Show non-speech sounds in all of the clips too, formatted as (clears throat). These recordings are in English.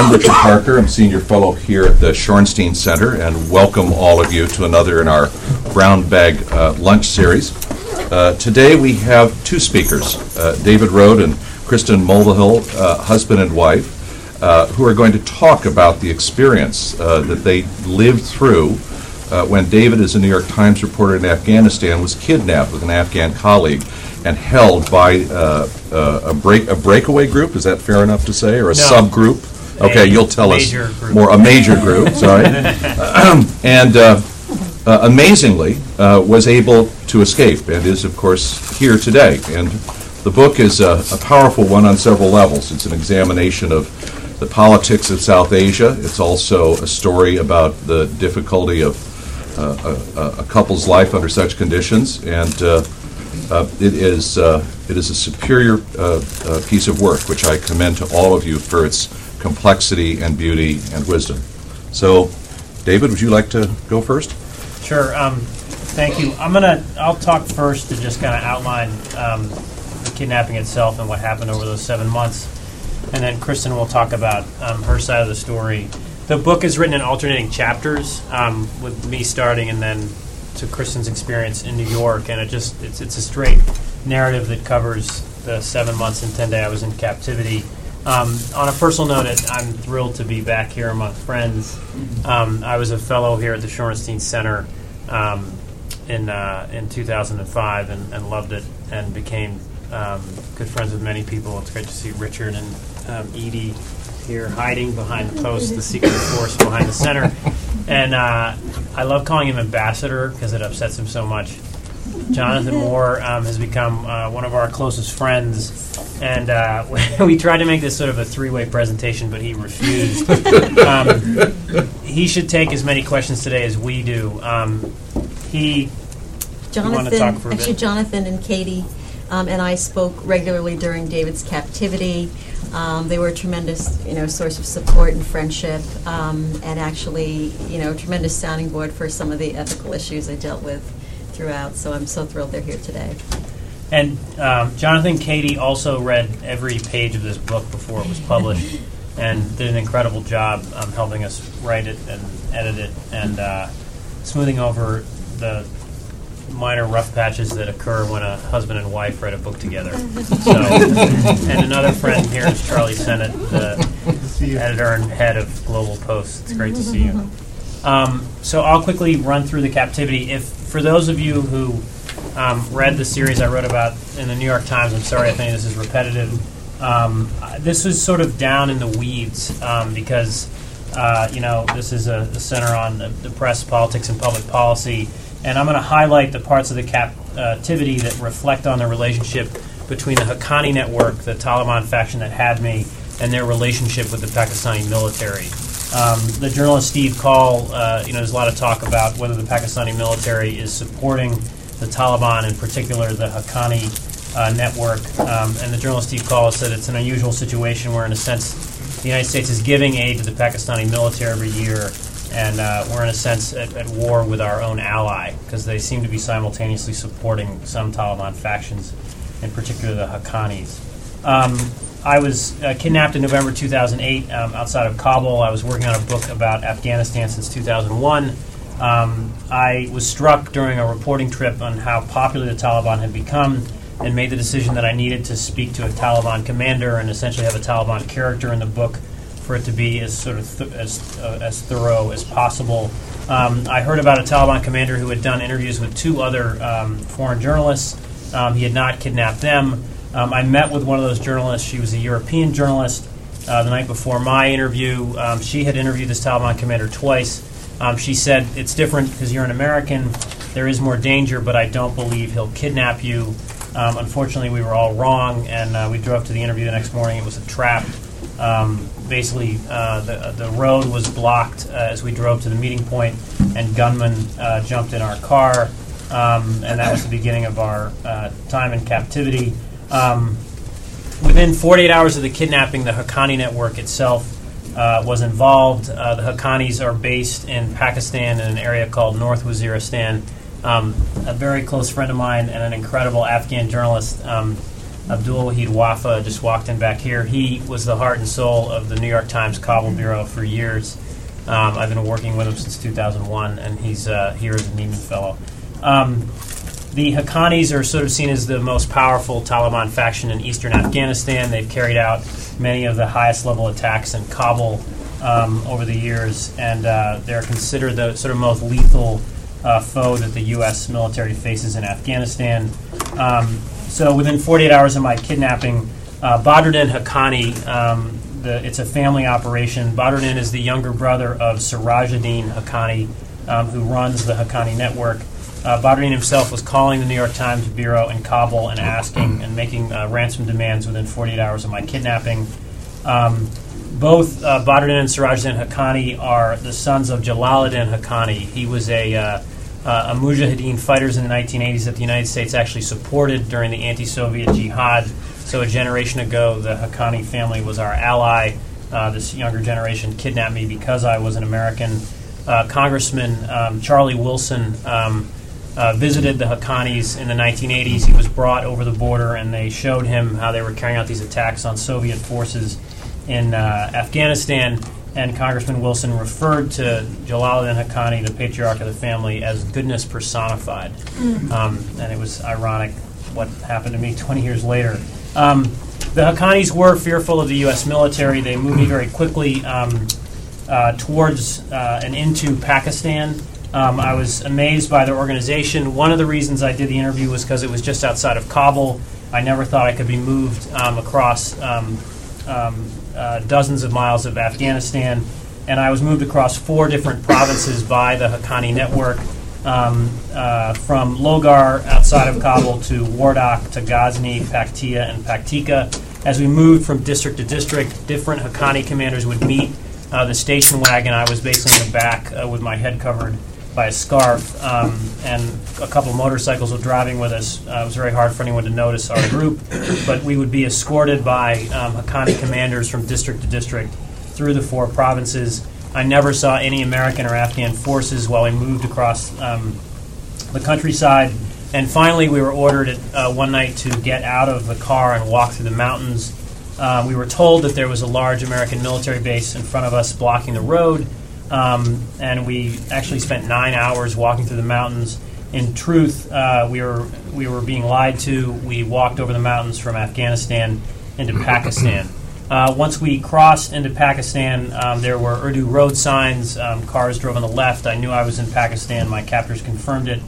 I'm Richard Parker. I'm senior fellow here at the Shorenstein Center, and welcome all of you to another in our Brown Bag uh, Lunch Series. Uh, today we have two speakers, uh, David Rohde and Kristen Mulvihill, uh, husband and wife, uh, who are going to talk about the experience uh, that they lived through uh, when David, as a New York Times reporter in Afghanistan, was kidnapped with an Afghan colleague and held by uh, uh, a break a breakaway group. Is that fair enough to say, or a No. subgroup? Okay, you'll tell us major group. more. A major group, (laughs) sorry. and uh, uh, amazingly, uh, was able to escape and is, of course, here today. And the book is a, a powerful one on several levels. It's an examination of the politics of South Asia. It's also a story about the difficulty of uh, a, a couple's life under such conditions, and uh, uh, it is uh, it is a superior uh, uh, piece of work, which I commend to all of you for its complexity and beauty and wisdom. So, David, would you like to go first? Sure. Um, thank you. I'm gonna. I'll talk first to just kind of outline um, the kidnapping itself and what happened over those seven months, and then Kristen will talk about um, her side of the story. The book is written in alternating chapters, um, with me starting and then to Kristen's experience in New York, and it just it's it's a straight narrative that covers the seven months and ten day I was in captivity. Um, on a personal note, I'm thrilled to be back here among friends. Um, I was a fellow here at the Shorenstein Center um, in uh, in 2005 and, and loved it and became um, good friends with many people. It's great to see Richard and um, Edie here hiding behind the post, the secret force behind the center. And uh, I love calling him ambassador because it upsets him so much. Jonathan Moore um, has become uh, one of our closest friends, and uh, (laughs) we tried to make this sort of a three-way presentation, but he refused. (laughs) um, he should take as many questions today as we do. Um, he wanna Jonathan, talk for a actually, bit? Jonathan and Katie um, and I spoke regularly during David's captivity. Um, they were a tremendous, you know, source of support and friendship, um, and actually, you know, a tremendous sounding board for some of the ethical issues I dealt with throughout. So I'm so thrilled they're here today. And um, Jonathan Katie also read every page of this book before it was published (laughs) and did an incredible job um, helping us write it and edit it and uh, smoothing over the minor rough patches that occur when a husband and wife write a book together. So, (laughs) and another friend here is Charlie Sennott, the editor and head of Global Post. It's great to see you. Um, so I'll quickly run through the captivity. If for those of you who um, read the series I wrote about in the New York Times, I'm sorry I think this is repetitive. Um, this was sort of down in the weeds um, because uh, you know this is a, a center on the, the press, politics, and public policy, and I'm going to highlight the parts of the captivity that reflect on the relationship between the Haqqani network, the Taliban faction that had me, and their relationship with the Pakistani military. Um, the journalist Steve Coll, uh, you know, there's a lot of talk about whether the Pakistani military is supporting the Taliban, in particular the Haqqani uh, network. Um, and the journalist Steve Coll said it's an unusual situation where, in a sense, the United States is giving aid to the Pakistani military every year, and uh, we're in a sense at, at war with our own ally because they seem to be simultaneously supporting some Taliban factions, in particular the Haqqanis. Um, I was uh, kidnapped in November 2008 um, outside of Kabul. I was working on a book about Afghanistan since 2001. Um, I was struck during a reporting trip on how popular the Taliban had become and made the decision that I needed to speak to a Taliban commander and essentially have a Taliban character in the book for it to be as sort of th- as, uh, as thorough as possible. Um, I heard about a Taliban commander who had done interviews with two other um, foreign journalists. Um, he had not kidnapped them. Um, I met with one of those journalists. She was a European journalist. Uh, the night before my interview, um, she had interviewed this Taliban commander twice. Um, she said, It's different because you're an American. There is more danger, but I don't believe he'll kidnap you. Um, unfortunately, we were all wrong, and uh, we drove to the interview the next morning. It was a trap. Um, basically, uh, the, the road was blocked uh, as we drove to the meeting point, and gunmen uh, jumped in our car, um, and that was the beginning of our uh, time in captivity. Um, within 48 hours of the kidnapping, the Haqqani network itself uh, was involved. Uh, the Haqqanis are based in Pakistan in an area called North Waziristan. Um, a very close friend of mine and an incredible Afghan journalist um, Abdul Wahid Wafa just walked in back here. He was the heart and soul of the New York Times Kabul Bureau for years. Um, I've been working with him since 2001, and he's uh, here as a Nieman Fellow. Um, the Haqqanis are sort of seen as the most powerful Taliban faction in eastern Afghanistan. They've carried out many of the highest level attacks in Kabul um, over the years, and uh, they're considered the sort of most lethal uh, foe that the U.S. military faces in Afghanistan. Um, so within 48 hours of my kidnapping, uh, Badruddin Haqqani, um, the, it's a family operation. Badruddin is the younger brother of Sirajuddin Haqqani, um, who runs the Haqqani network. Uh, Badruddin himself was calling the New York Times bureau in Kabul and asking and making uh, ransom demands within 48 hours of my kidnapping. Um, both uh, Badruddin and Sirajuddin Haqqani are the sons of Jalaluddin Haqqani. He was a, uh, uh, a Mujahideen fighters in the 1980s that the United States actually supported during the anti-Soviet jihad. So a generation ago, the Haqqani family was our ally. Uh, this younger generation kidnapped me because I was an American. Uh, Congressman um, Charlie Wilson um, uh, visited the Haqqanis in the 1980s. He was brought over the border, and they showed him how they were carrying out these attacks on Soviet forces in uh, Afghanistan. And Congressman Wilson referred to Jalaluddin Haqqani, the patriarch of the family, as goodness personified. Um, and it was ironic what happened to me 20 years later. Um, the Haqqanis were fearful of the U.S. military. They moved me very quickly um, uh, towards uh, and into Pakistan. Um, I was amazed by their organization. One of the reasons I did the interview was because it was just outside of Kabul. I never thought I could be moved um, across um, um, uh, dozens of miles of Afghanistan. And I was moved across four different provinces by the Haqqani network, um, uh, from Logar outside of Kabul to Wardak to Ghazni, Paktia, and Paktika. As we moved from district to district, different Haqqani commanders would meet. Uh, the station wagon, I was basically in the back uh, with my head covered by a scarf, um, and a couple motorcycles were driving with us. Uh, it was very hard for anyone to notice our group, but we would be escorted by um, Haqqani commanders from district to district through the four provinces. I never saw any American or Afghan forces while we moved across um, the countryside. And finally, we were ordered at, uh, one night to get out of the car and walk through the mountains. Uh, we were told that there was a large American military base in front of us blocking the road. Um, and we actually spent nine hours walking through the mountains. In truth, uh, we were we were being lied to. We walked over the mountains from Afghanistan into (clears throat) Pakistan. Uh, once we crossed into Pakistan, um, there were Urdu road signs. Um, cars drove on the left. I knew I was in Pakistan. My captors confirmed it,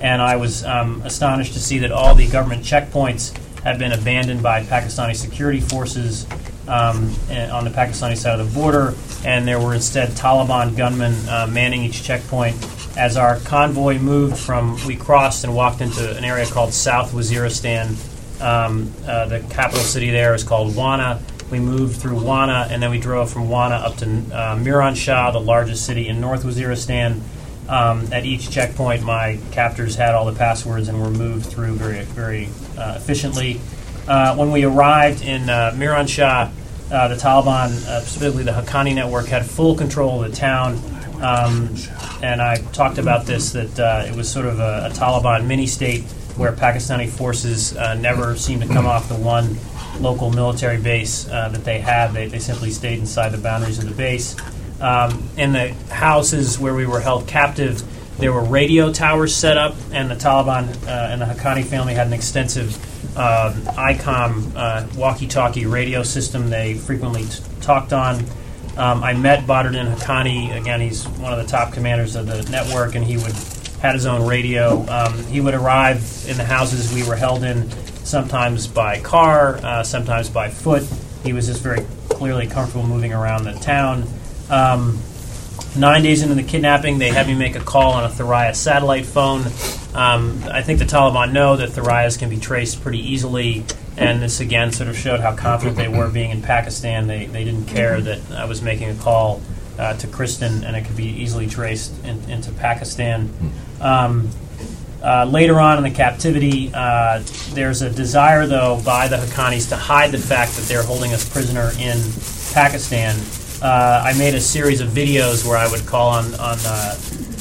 and I was um, astonished to see that all the government checkpoints had been abandoned by Pakistani security forces um, eh, on the Pakistani side of the border, and there were instead Taliban gunmen uh, manning each checkpoint. As our convoy moved from, we crossed and walked into an area called South Waziristan. Um, uh, the capital city there is called Wana. We moved through Wana, and then we drove from Wana up to uh, Miran Shah, the largest city in North Waziristan. Um, at each checkpoint, my captors had all the passwords and were moved through very, very uh, efficiently. Uh, when we arrived in uh, Miran Shah, uh, the Taliban, uh, specifically the Haqqani network, had full control of the town. Um, and I talked about this that uh, it was sort of a, a Taliban mini state where Pakistani forces uh, never seemed to come off the one local military base uh, that they had. They, they simply stayed inside the boundaries of the base. Um, in the houses where we were held captive, there were radio towers set up, and the Taliban and the Haqqani family had an extensive um, ICOM uh, walkie-talkie radio system they frequently t- talked on. Um, I met Badruddin Haqqani. Again, he's one of the top commanders of the network, and he would had his own radio. Um, he would arrive in the houses we were held in, sometimes by car, uh, sometimes by foot. He was just very clearly comfortable moving around the town. Um, nine days into the kidnapping, they had me make a call on a Thuraya satellite phone. Um, I think the Taliban know that Thurayas can be traced pretty easily, and this again sort of showed how confident they were being in Pakistan. They, they didn't care that I was making a call uh, to Kristen and it could be easily traced in, into Pakistan. Um, uh, later on in the captivity, uh, there's a desire, though, by the Haqqanis to hide the fact that they're holding us prisoner in Pakistan. Uh, I made a series of videos where I would call on, on uh,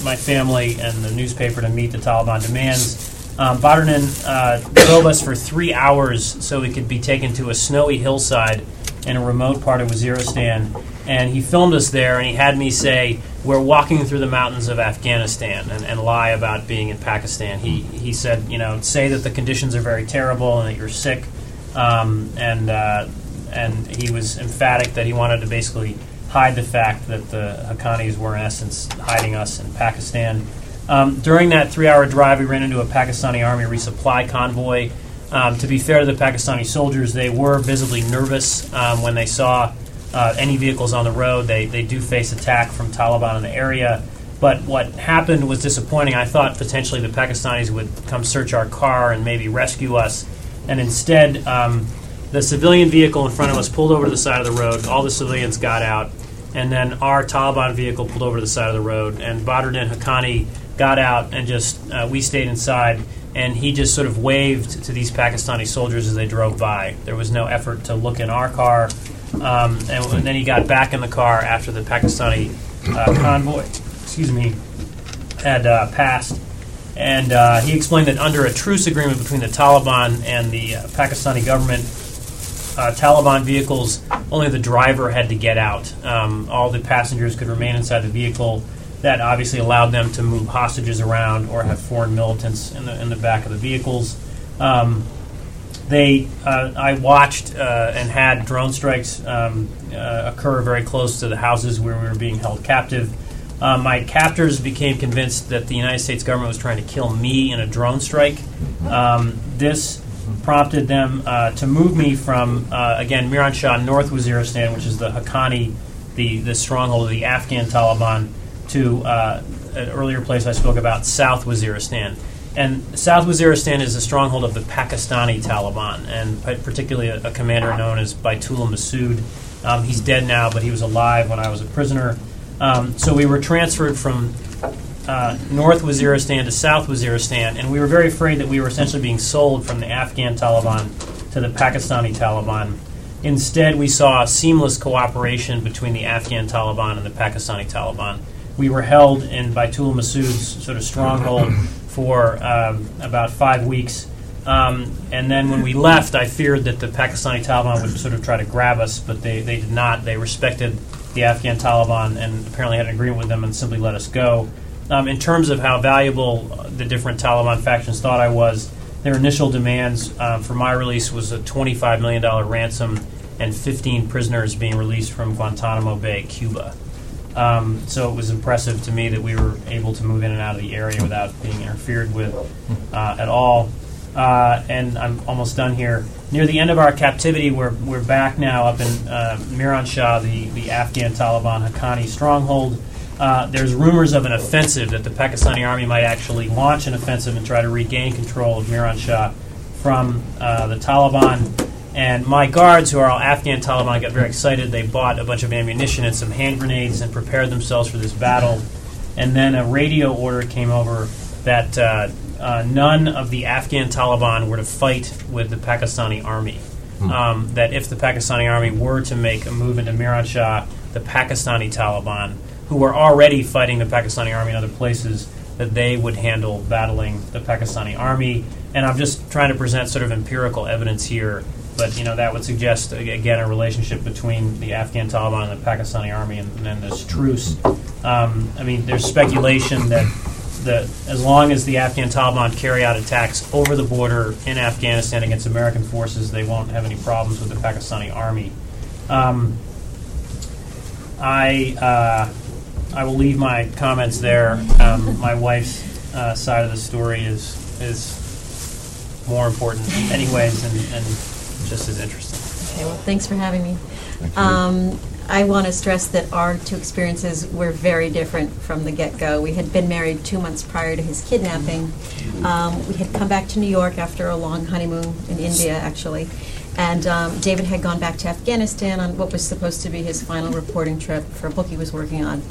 my family and the newspaper to meet the Taliban demands. Um, Badruddin uh, drove us for three hours so we could be taken to a snowy hillside in a remote part of Waziristan. And he filmed us there, and he had me say, We're walking through the mountains of Afghanistan, and, and lie about being in Pakistan. He, he said, You know, say that the conditions are very terrible and that you're sick. Um, and, uh, and he was emphatic that he wanted to basically hide the fact that the Haqqanis were, in essence, hiding us in Pakistan. Um, during that three hour drive, we ran into a Pakistani Army resupply convoy. Um, to be fair to the Pakistani soldiers, they were visibly nervous um, when they saw uh, any vehicles on the road. They, they do face attack from Taliban in the area. But what happened was disappointing. I thought potentially the Pakistanis would come search our car and maybe rescue us. And instead, um, the civilian vehicle in front of us pulled over to the side of the road. All the civilians got out. And then our Taliban vehicle pulled over to the side of the road. And Badruddin Haqqani got out and just, uh, we stayed inside. And he just sort of waved to these Pakistani soldiers as they drove by. There was no effort to look in our car. Um, and, and then he got back in the car after the Pakistani uh, convoy, excuse me, had uh, passed. And uh, he explained that under a truce agreement between the Taliban and the uh, Pakistani government, uh, Taliban vehicles, only the driver had to get out. Um, all the passengers could remain inside the vehicle. That obviously allowed them to move hostages around or have foreign militants in the in the back of the vehicles. Um, they, uh, I watched uh, and had drone strikes um, uh, occur very close to the houses where we were being held captive. Uh, my captors became convinced that the United States government was trying to kill me in a drone strike. Um, this prompted them uh, to move me from, uh, again, Miran Shah, North Waziristan, which is the Haqqani, the, the stronghold of the Afghan Taliban, to uh, an earlier place I spoke about, South Waziristan. And South Waziristan is a stronghold of the Pakistani Taliban, and pa- particularly a, a commander known as Baitullah Mehsud. Um, he's dead now, but he was alive when I was a prisoner. Um, so we were transferred from uh, North Waziristan to South Waziristan, and we were very afraid that we were essentially being sold from the Afghan Taliban to the Pakistani Taliban. Instead, we saw seamless cooperation between the Afghan Taliban and the Pakistani Taliban. We were held in Baitul Mehsud's sort of stronghold for um, about five weeks. Um, and then when we left, I feared that the Pakistani Taliban would sort of try to grab us, but they, they did not. They respected the Afghan Taliban and apparently had an agreement with them and simply let us go. Um, in terms of how valuable the different Taliban factions thought I was, their initial demands um, for my release was a $25 million ransom and 15 prisoners being released from Guantanamo Bay, Cuba. Um, so it was impressive to me that we were able to move in and out of the area without being interfered with uh, at all. Uh, and I'm almost done here. Near the end of our captivity, we're, we're back now up in uh, Miran Shah, the, the Afghan Taliban Haqqani stronghold. Uh, there's rumors of an offensive that the Pakistani army might actually launch an offensive and try to regain control of Miran Shah from uh, the Taliban. And my guards, who are all Afghan Taliban, got very excited. They bought a bunch of ammunition and some hand grenades and prepared themselves for this battle. And then a radio order came over that uh, uh, none of the Afghan Taliban were to fight with the Pakistani army. Um, that if the Pakistani army were to make a move into Miran Shah, the Pakistani Taliban, who were already fighting the Pakistani army in other places, that they would handle battling the Pakistani army. And I'm just trying to present sort of empirical evidence here, but you know that would suggest again a relationship between the Afghan Taliban and the Pakistani army, and, and then this truce. Um, I mean, there's speculation that the as long as the Afghan Taliban carry out attacks over the border in Afghanistan against American forces, they won't have any problems with the Pakistani army. Um, I uh, I will leave my comments there. Um, my wife's uh, side of the story is is more important anyways, and, and just as interesting. Okay, well, thanks for having me. Um, I want to stress that our two experiences were very different from the get-go. We had been married two months prior to his kidnapping. Um, we had come back to New York after a long honeymoon in India, actually. And um, David had gone back to Afghanistan on what was supposed to be his final reporting trip for a book he was working on.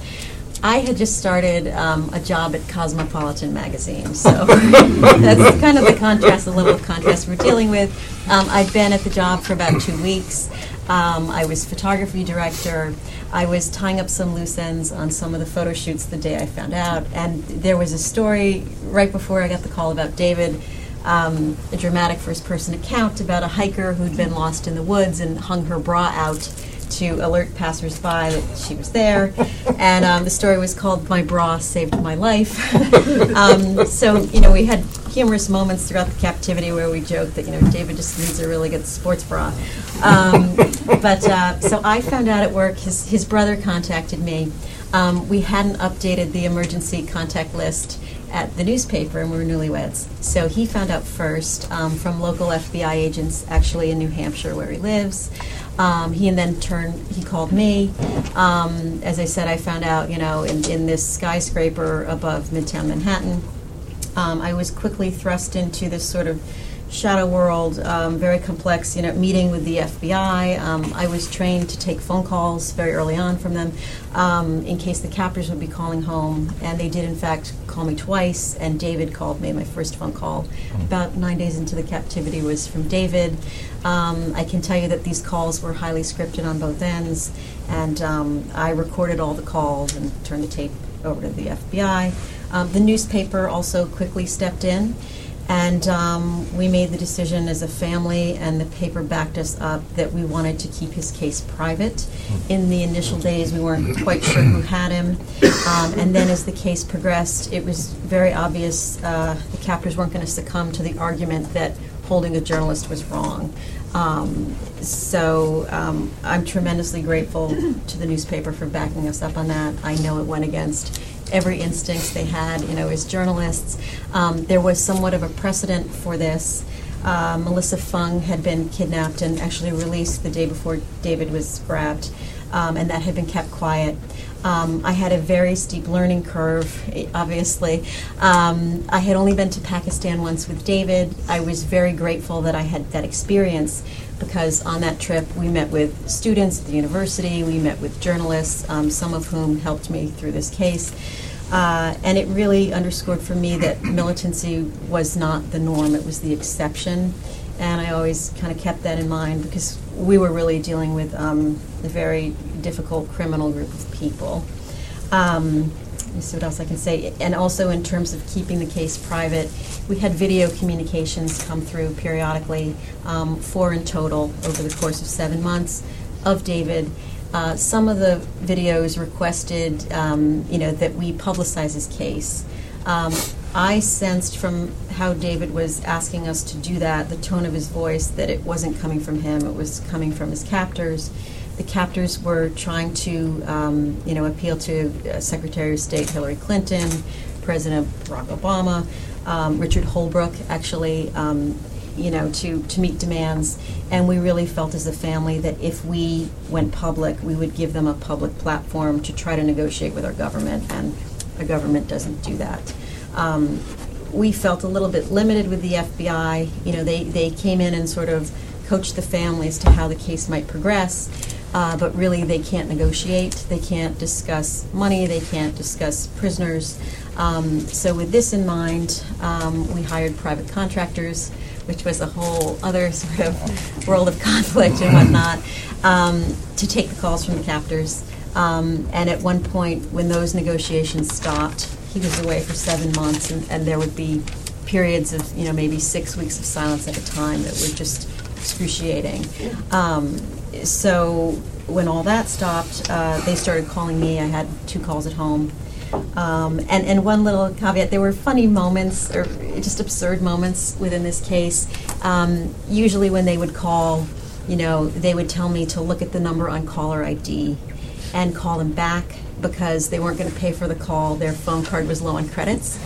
I had just started um, a job at Cosmopolitan magazine, so (laughs) that's kind of the contrast, the level of contrast we're dealing with. Um, I'd been at the job for about two weeks. Um, I was photography director. I was tying up some loose ends on some of the photo shoots the day I found out, and there was a story right before I got the call about David um, a dramatic first-person account about a hiker who'd been lost in the woods and hung her bra out to alert passersby that she was there. And um, the story was called "My Bra Saved My Life." (laughs) um, so you know, we had humorous moments throughout the captivity where we joked that you know David just needs a really good sports bra. Um, but uh, so I found out at work. His his brother contacted me. Um, we hadn't updated the emergency contact list at the newspaper, and we were newlyweds. So he found out first um, from local FBI agents, actually in New Hampshire, where he lives. Um, he and then turned. He called me. Um, as I said, I found out, you know, in, in this skyscraper above Midtown Manhattan. Um, I was quickly thrust into this sort of shadow world, um, very complex, you know, meeting with the FBI. Um, I was trained to take phone calls very early on from them um, in case the captors would be calling home, and they did in fact call me twice. And David called me. My first phone call, about nine days into the captivity, was from David. Um, I can tell you that these calls were highly scripted on both ends, and um, I recorded all the calls and turned the tape over to the FBI. Um, the newspaper also quickly stepped in. And um, we made the decision as a family, and the paper backed us up that we wanted to keep his case private. In the initial days, we weren't quite sure who had him. Um, and then as the case progressed, it was very obvious uh, the captors weren't going to succumb to the argument that holding a journalist was wrong. Um, so um, I'm tremendously grateful to the newspaper for backing us up on that. I know it went against every instinct they had, you know, as journalists. Um, there was somewhat of a precedent for this. Uh, Melissa Fung had been kidnapped and actually released the day before David was grabbed, um, and that had been kept quiet. Um, I had a very steep learning curve, obviously. Um, I had only been to Pakistan once with David. I was very grateful that I had that experience because on that trip we met with students at the university, we met with journalists, um, some of whom helped me through this case. Uh, and it really underscored for me that (coughs) militancy was not the norm, it was the exception. And I always kind of kept that in mind because we were really dealing with um, a very difficult criminal group of people. Um, let me see what else I can say. And also, in terms of keeping the case private, we had video communications come through periodically, um, four in total over the course of seven months, of David. Uh, some of the videos requested, um, you know, that we publicize his case. Um, I sensed from how David was asking us to do that, the tone of his voice, that it wasn't coming from him, it was coming from his captors. The captors were trying to, um, you know, appeal to uh, Secretary of State Hillary Clinton, President Barack Obama, um, Richard Holbrooke, actually, um, you know, to, to meet demands. And we really felt as a family that if we went public, we would give them a public platform to try to negotiate with our government, and our government doesn't do that. Um, we felt a little bit limited with the FBI. You know, they, they came in and sort of coached the families to how the case might progress, uh, but really they can't negotiate. They can't discuss money. They can't discuss prisoners. Um, so, with this in mind, um, we hired private contractors, which was a whole other (laughs) sort of world of conflict and whatnot, um, to take the calls from the captors. Um, and at one point, when those negotiations stopped, he was away for seven months, and, and there would be periods of, you know, maybe six weeks of silence at a time that were just excruciating. Um, so when all that stopped, uh, they started calling me. I had two calls at home. Um, and, and one little caveat there were funny moments, or just absurd moments within this case. Um, usually, when they would call, you know, they would tell me to look at the number on caller ID and call them back because they weren't going to pay for the call. Their phone card was low on credits.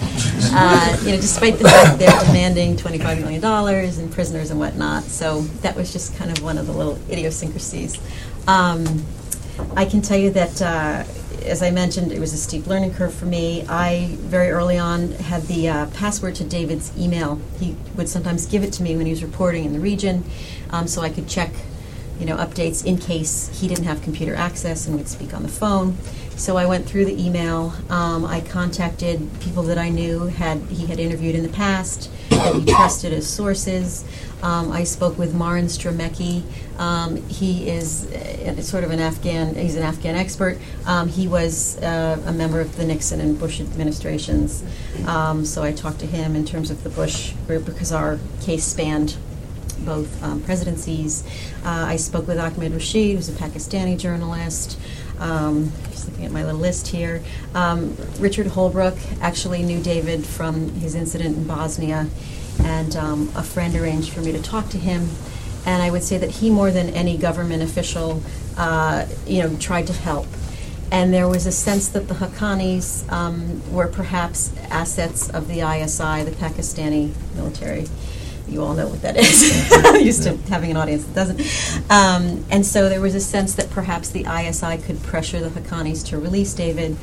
Uh, you know, despite the fact they're demanding $25 million and prisoners and whatnot. So that was just kind of one of the little idiosyncrasies. Um, I can tell you that, uh, as I mentioned, it was a steep learning curve for me. I, very early on, had the uh, password to David's email. He would sometimes give it to me when he was reporting in the region um, so I could check you know, updates in case he didn't have computer access and would speak on the phone. So I went through the email. Um, I contacted people that I knew had he had interviewed in the past that he trusted as sources. Um, I spoke with Marin Strmecki. Um, he is uh, sort of an Afghan. He's an Afghan expert. Um, he was uh, a member of the Nixon and Bush administrations. Um, so I talked to him in terms of the Bush group because our case spanned both um, presidencies. Uh, I spoke with Ahmed Rashid, who's a Pakistani journalist. Um, just looking at my little list here. Um, Richard Holbrooke actually knew David from his incident in Bosnia, and um, a friend arranged for me to talk to him. And I would say that he, more than any government official, uh, you know, tried to help. And there was a sense that the Haqqanis um, were perhaps assets of the ISI, the Pakistani military you all know what that is. I'm (laughs) used to having an audience that doesn't. Um, and so there was a sense that perhaps the ISI could pressure the Haqqanis to release David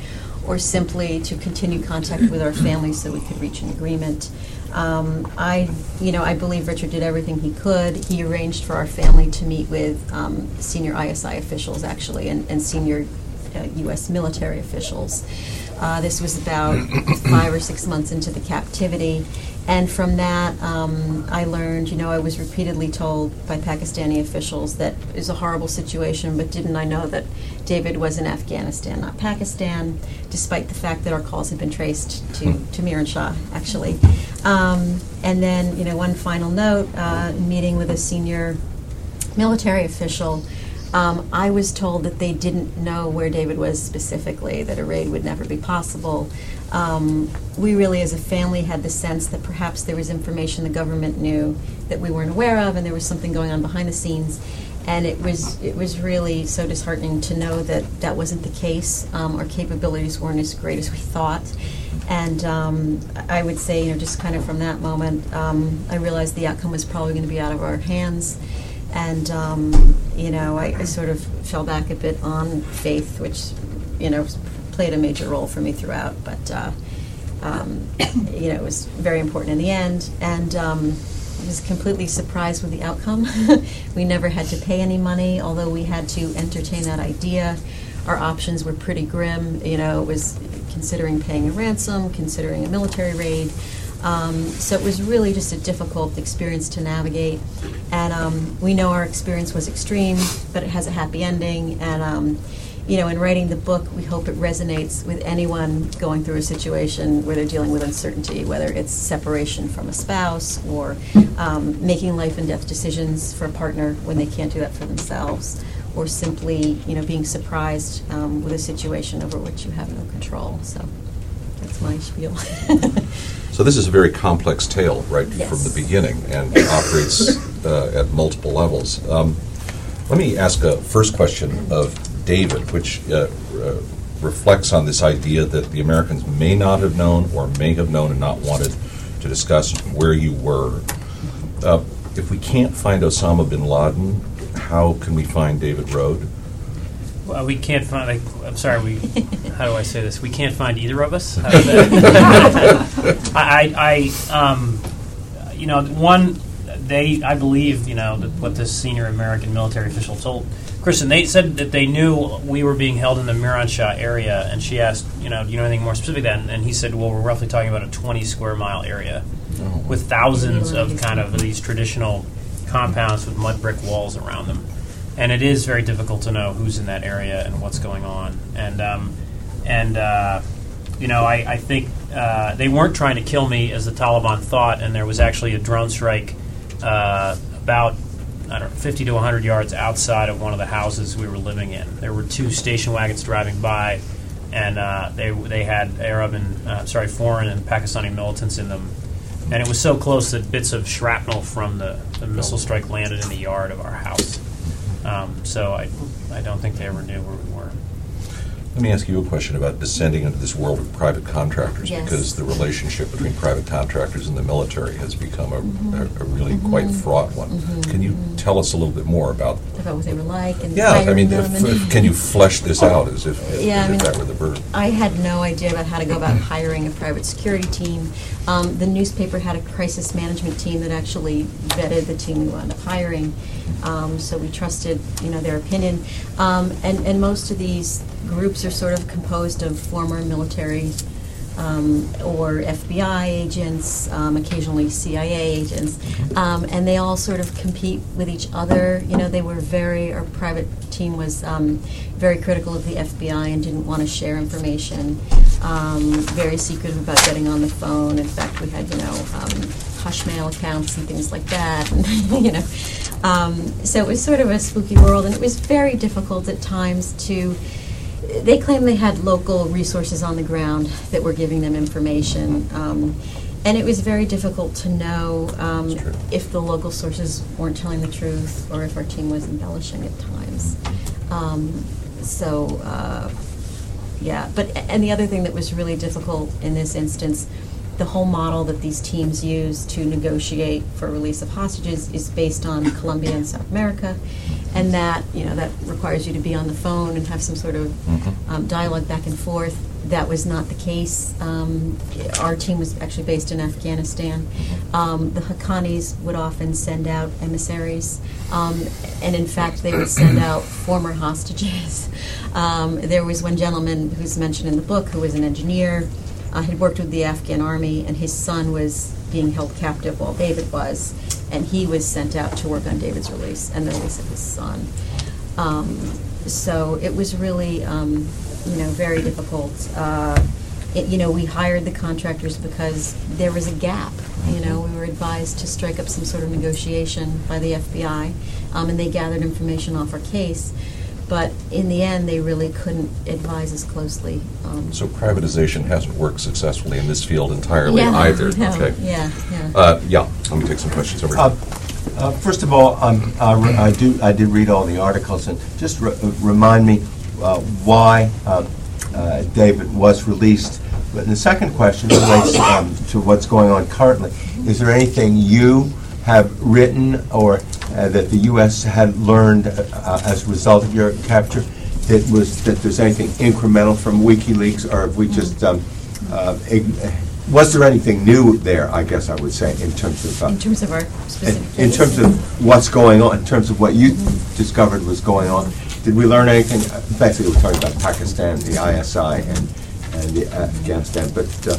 or simply to continue contact with our families so we could reach an agreement. Um, I, you know, I believe Richard did everything he could. He arranged for our family to meet with um, senior ISI officials, actually, and, and senior uh, U.S. military officials. Uh, this was about (coughs) five or six months into the captivity, and from that, um, I learned, you know, I was repeatedly told by Pakistani officials that it was a horrible situation, but didn't I know that David was in Afghanistan, not Pakistan, despite the fact that our calls had been traced to, to Miran actually. Um, and then, you know, one final note, uh, meeting with a senior military official um, I was told that they didn't know where David was specifically, that a raid would never be possible. Um, we really, as a family, had the sense that perhaps there was information the government knew that we weren't aware of, and there was something going on behind the scenes. And it was it was really so disheartening to know that that wasn't the case. Um, our capabilities weren't as great as we thought. And um, I would say, you know, just kind of from that moment, um, I realized the outcome was probably going to be out of our hands and um, you know, I, I, sort of fell back a bit on faith, which you know played a major role for me throughout. But uh, um, (coughs) you know, it was very important in the end, and um, I was completely surprised with the outcome. (laughs) we never had to pay any money, although we had to entertain that idea. Our options were pretty grim. You know, it was considering paying a ransom, considering a military raid. Um, so it was really just a difficult experience to navigate. And um, we know our experience was extreme, but it has a happy ending. And, um, you know, in writing the book, we hope it resonates with anyone going through a situation where they're dealing with uncertainty, whether it's separation from a spouse or um, making life and death decisions for a partner when they can't do that for themselves, or simply, you know, being surprised um, with a situation over which you have no control. So that's my spiel. (laughs) So this is a very complex tale right yes. from the beginning and operates uh, at multiple levels. Um, let me ask a first question of David, which uh, uh, reflects on this idea that the Americans may not have known or may have known and not wanted to discuss where you were. Uh, if we can't find Osama bin Laden, how can we find David Rohde? Well, we can't find. Like, I'm sorry. We. (laughs) how do I say this? We can't find either of us. (laughs) (laughs) I, I, um, you know, one. They, I believe, you know, what this senior American military official told Kristen. They said that they knew we were being held in the Miran Shah area, and she asked, you know, do you know anything more specific than? And he said, well, we're roughly talking about a 20 square mile area oh. with thousands of kind of these traditional compounds with mud brick walls around them and it is very difficult to know who's in that area and what's going on. And um, and uh, you know, I, I think uh, they weren't trying to kill me as the Taliban thought, and there was actually a drone strike uh, about I don't know, 50 to 100 yards outside of one of the houses we were living in. There were two station wagons driving by, and uh, they they had Arab and uh, sorry foreign and Pakistani militants in them. And it was so close that bits of shrapnel from the, the missile strike landed in the yard of our house. Um, so I, I don't think they ever knew where we were. Let me ask you a question about descending into this world of private contractors, Yes. because the relationship between private contractors and the military has become a, Mm-hmm. a, a really quite fraught one. Can you tell us a little bit more about? About what they were like and Yeah, I mean, if, if- can you flesh this out as if, as Yeah, I if that were the bird? I had no idea about how to go about (laughs) hiring a private security team. Um, the newspaper had a crisis management team that actually vetted the team we wound up hiring. Um, so we trusted, you know, their opinion. Um, and, and most of these groups are sort of composed of former military um, or FBI agents, um, occasionally CIA agents, um, and they all sort of compete with each other. You know, they were very, our private team was um, very critical of the FBI and didn't want to share information. Um, very secretive about getting on the phone. In fact, we had, you know, um, Hushmail accounts and things like that. And, (laughs) you know, so it was sort of a spooky world, and it was very difficult at times to they claim they had local resources on the ground that were giving them information. Um, and it was very difficult to know um, if the local sources weren't telling the truth or if our team was embellishing at times. Um, so, uh, yeah. But and the other thing that was really difficult in this instance, the whole model that these teams use to negotiate for release of hostages is based on Colombia and South America, and that you know that requires you to be on the phone and have some sort of Mhm. um, dialogue back and forth. That was not the case. Um, our team was actually based in Afghanistan. Um, the Haqqanis would often send out emissaries, um, and in fact, they would send out former hostages. (laughs) Um, there was one gentleman who's mentioned in the book who was an engineer, uh, had worked with the Afghan army, and his son was being held captive while David was, and he was sent out to work on David's release and the release of his son. Um, so it was really, um, you know, very difficult. Uh, it, you know, we hired the contractors because there was a gap. You know, we were advised to strike up some sort of negotiation by the FBI, um, and they gathered information off our case. But in the end, they really couldn't advise us closely. Um, So privatization hasn't worked successfully in this field entirely yeah, either, (laughs) no, okay? Yeah, yeah. Uh, yeah, let me take some questions over Uh, here. uh, First of all, um, I re- I do, I did read all the articles, and just re- uh, remind me uh, why um, uh, David was released. But the second question relates um, to what's going on currently. Is there anything you have written or uh, that the U.S. had learned uh, as a result of your capture that was, that there's anything incremental from WikiLeaks, or have we just, um, uh, ign- was there anything new there, I guess I would say, in terms of... uh, in terms of our specific in in terms of what's going on, in terms of what you discovered was going on, did we learn anything? Uh, Basically, we're talking about Pakistan, the ISI, and and the Afghanistan, but uh,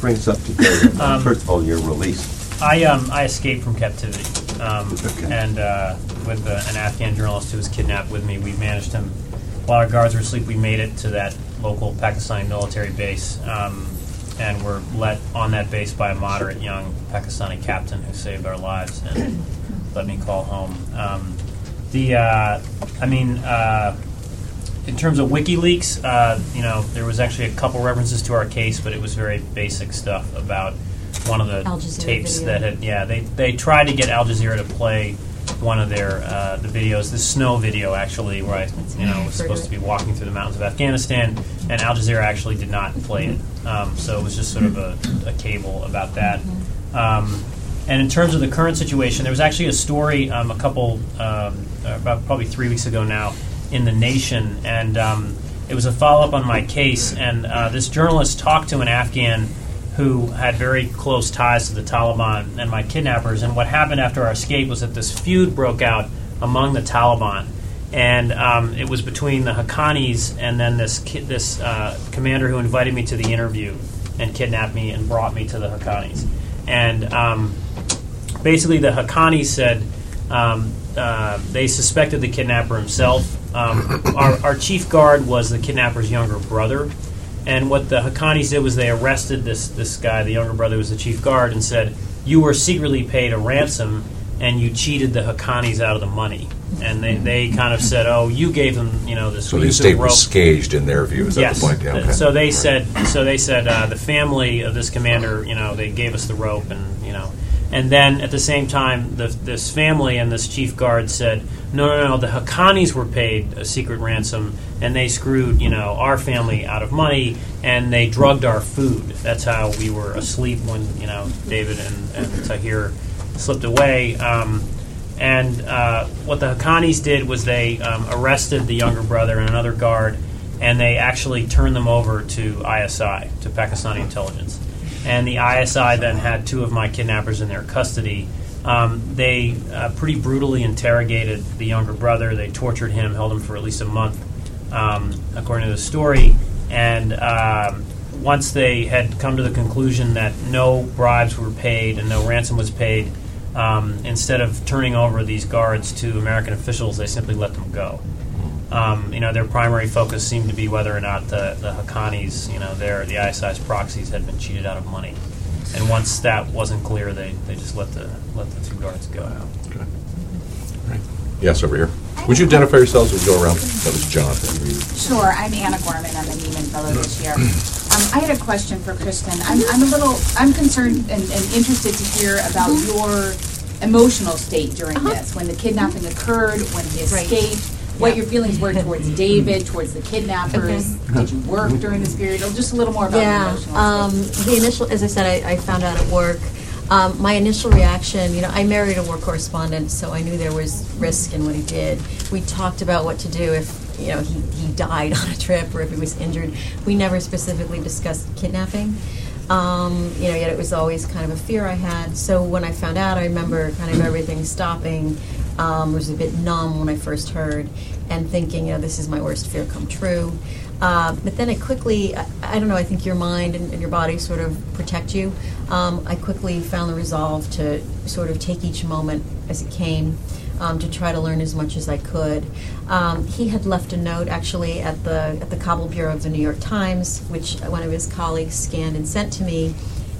bring us up to date. Um, First of all, your release. I um I escaped from captivity, um, Okay. and uh, with uh, an Afghan journalist who was kidnapped with me, we managed him while our guards were asleep. We made it to that local Pakistani military base, um, and were let on that base by a moderate young Pakistani captain who saved our lives and (coughs) let me call home. Um, the uh, I mean. Uh, in terms of WikiLeaks, uh, you know, there was actually a couple references to our case, but it was very basic stuff about one of the Al Jazeera tapes video. that had, yeah, they they tried to get Al Jazeera to play one of their uh, the videos, the snow video actually, where I, you know, was supposed to be walking through the mountains of Afghanistan, and Al Jazeera actually did not play it, um, so it was just sort of a, a cable about that. Um, and in terms of the current situation, there was actually a story um, a couple, um, about probably three weeks ago now, in The Nation, and um, it was a follow up on my case. And uh, this journalist talked to an Afghan who had very close ties to the Taliban and my kidnappers. And what happened after our escape was that this feud broke out among the Taliban. And um, it was between the Haqqanis and then this ki- this uh, commander who invited me to the interview and kidnapped me and brought me to the Haqqanis. And um, basically the Haqqanis said um, uh, they suspected the kidnapper himself. Um, our, our chief guard was the kidnapper's younger brother, and what the Haqqanis did was they arrested this this guy, the younger brother, who was the chief guard, and said, "You were secretly paid a ransom, and you cheated the Haqqanis out of the money." And they, they kind of said, "Oh, you gave them, you know, this So the estate rope." was scaged in their view, is that yes. the point? Yeah, okay. So they said. So they said uh, the family of this commander. You know, they gave us the rope, and you know, And then at the same time, the, this family and this chief guard said, no, no, no, the Haqqanis were paid a secret ransom, and they screwed, you know, our family out of money, and they drugged our food. That's how we were asleep when, you know, David and, and Tahir slipped away. Um, and uh, what the Haqqanis did was they um, arrested the younger brother and another guard, and they actually turned them over to ISI, to Pakistani intelligence. And the ISI then had two of my kidnappers in their custody. Um, they uh, pretty brutally interrogated the younger brother. They tortured him, held him for at least a month, um, according to the story. And um, once they had come to the conclusion that no bribes were paid and no ransom was paid, um, instead of turning over these guards to American officials, they simply let them go. Um, you know, their primary focus seemed to be whether or not the, the Haqqanis, you know, their, the ISI's proxies had been cheated out of money. And once that wasn't clear, they, they just let the, let the two guards go. Out. Okay. Mhm. Yes, over here. Would you identify yourselves as you go around? That was John. Sure, I'm Anna Gorman, I'm a Nieman Fellow this year. Um, I had a question for Kristen. I'm, I'm a little, I'm concerned and, and interested to hear about uh-huh. your emotional state during uh-huh. this, when the kidnapping occurred, when he Right. escaped, what your feelings were towards (laughs) David, towards the kidnappers. Did you work during this period? Or Just a little more about Yeah, emotional um, the initial, as I said, I, I found out at work. Um, my initial reaction, you know, I married a war correspondent, so I knew there was risk in what he did. We talked about what to do if, you know, he, he died (laughs) on a trip or if he was injured. We never specifically discussed kidnapping. Um, you know, yet it was always kind of a fear I had. So when I found out, I remember kind of everything stopping. Um, was a bit numb when I first heard, and thinking, you know, this is my worst fear come true. Uh, but then I quickly, I, I don't know, I think your mind and, and your body sort of protect you. Um, I quickly found the resolve to sort of take each moment as it came. Um, to try to learn as much as I could. Um, he had left a note actually at the at the Kabul bureau of the New York Times, which one of his colleagues scanned and sent to me,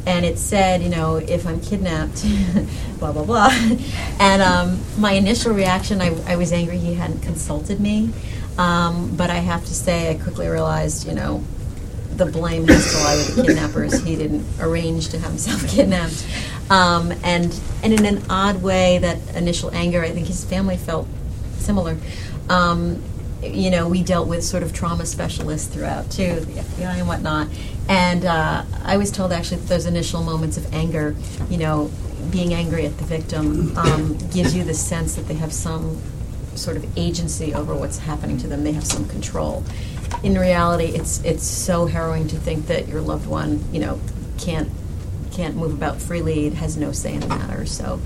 and it said, you know, if I'm kidnapped, (laughs) blah blah blah. (laughs) And um, my initial reaction, I, I was angry he hadn't consulted me, um, but I have to say, I quickly realized, you know, the blame has to lie with the kidnappers. He didn't arrange to have himself (laughs) kidnapped, um, and and in an odd way, that initial anger, I think his family felt similar. Um, you know, we dealt with sort of trauma specialists throughout too, the FBI and whatnot. And uh, I was told actually that those initial moments of anger, you know, being angry at the victim um, gives you the sense that they have some sort of agency over what's happening to them. They have some control. In reality, it's it's so harrowing to think that your loved one, you know, can't can't move about freely. It has no say in the matter. So,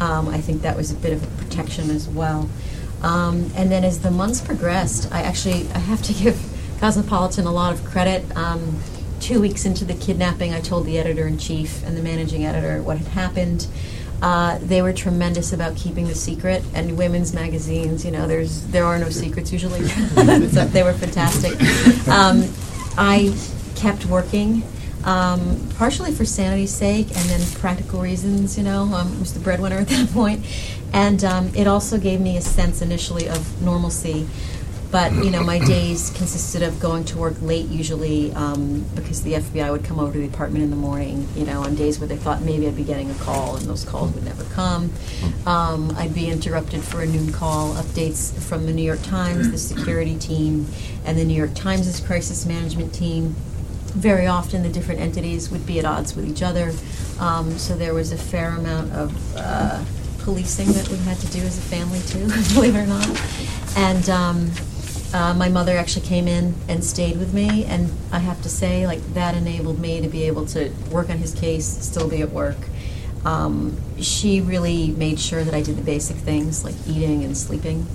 um, I think that was a bit of a protection as well. Um, and then as the months progressed, I actually I have to (laughs) give Cosmopolitan a lot of credit. Um, two weeks into the kidnapping, I told the editor in chief and the managing editor what had happened. Uh, they were tremendous about keeping the secret, and women's magazines, you know, there's there are no secrets usually. (laughs) so they were fantastic. Um, I kept working, um, partially for sanity's sake, and then practical reasons. You know, um, was the breadwinner at that (laughs) point, and um, it also gave me a sense initially of normalcy. But you know, my days consisted of going to work late usually um, because the FBI would come over to the apartment in the morning. You know, on days where they thought maybe I'd be getting a call, and those calls would never come. Um, I'd be interrupted for a noon call, updates from the New York Times, the security team, and the New York Times' crisis management team. Very often, the different entities would be at odds with each other, um, so there was a fair amount of uh, policing that we had to do as a family too, (laughs) believe it or not. And um, uh, my mother actually came in and stayed with me, and I have to say, like that enabled me to be able to work on his case, still be at work. Um, she really made sure that I did the basic things like eating and sleeping,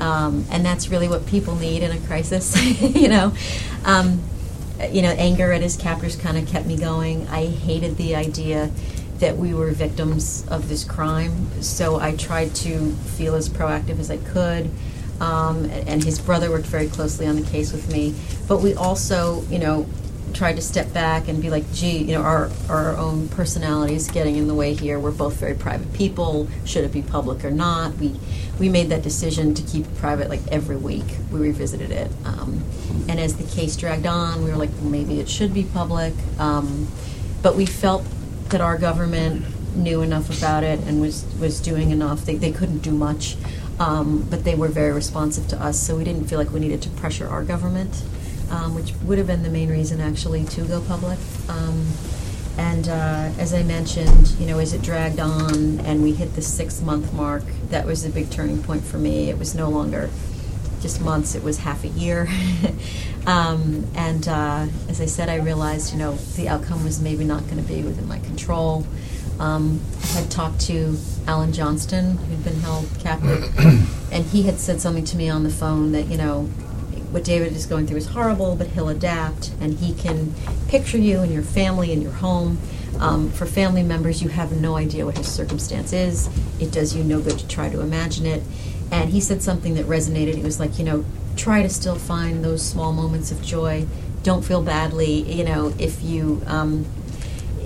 um, and that's really what people need in a crisis, (laughs) you know. Um, you know, anger at his captors kind of kept me going. I hated the idea that we were victims of this crime, so I tried to feel as proactive as I could. Um, and his brother worked very closely on the case with me. But we also, you know, tried to step back and be like, gee, you know, our, our own personalities getting in the way here. We're both very private people. Should it be public or not? We, we made that decision to keep it private like every week. We revisited it. Um, and as the case dragged on, we were like, well, maybe it should be public. Um, but we felt that our government knew enough about it and was, was doing enough. They, they couldn't do much, um, but they were very responsive to us, so we didn't feel like we needed to pressure our government, um, which would have been the main reason actually to go public. Um, and uh, as I mentioned, you know, as it dragged on and we hit the six-month mark, that was a big turning point for me. It was no longer just months, it was half a year. (laughs) um, and uh, as I said, I realized, you know, the outcome was maybe not going to be within my control. Um, I had talked to Alan Johnston, who'd been held captive, (clears throat) and he had said something to me on the phone that, you know, what David is going through is horrible, but he'll adapt, and he can picture you and your family and your home. Um, for family members, you have no idea what his circumstance is. It does you no good to try to imagine it. And he said something that resonated. He was like, you know, try to still find those small moments of joy. Don't feel badly, you know, if you, um,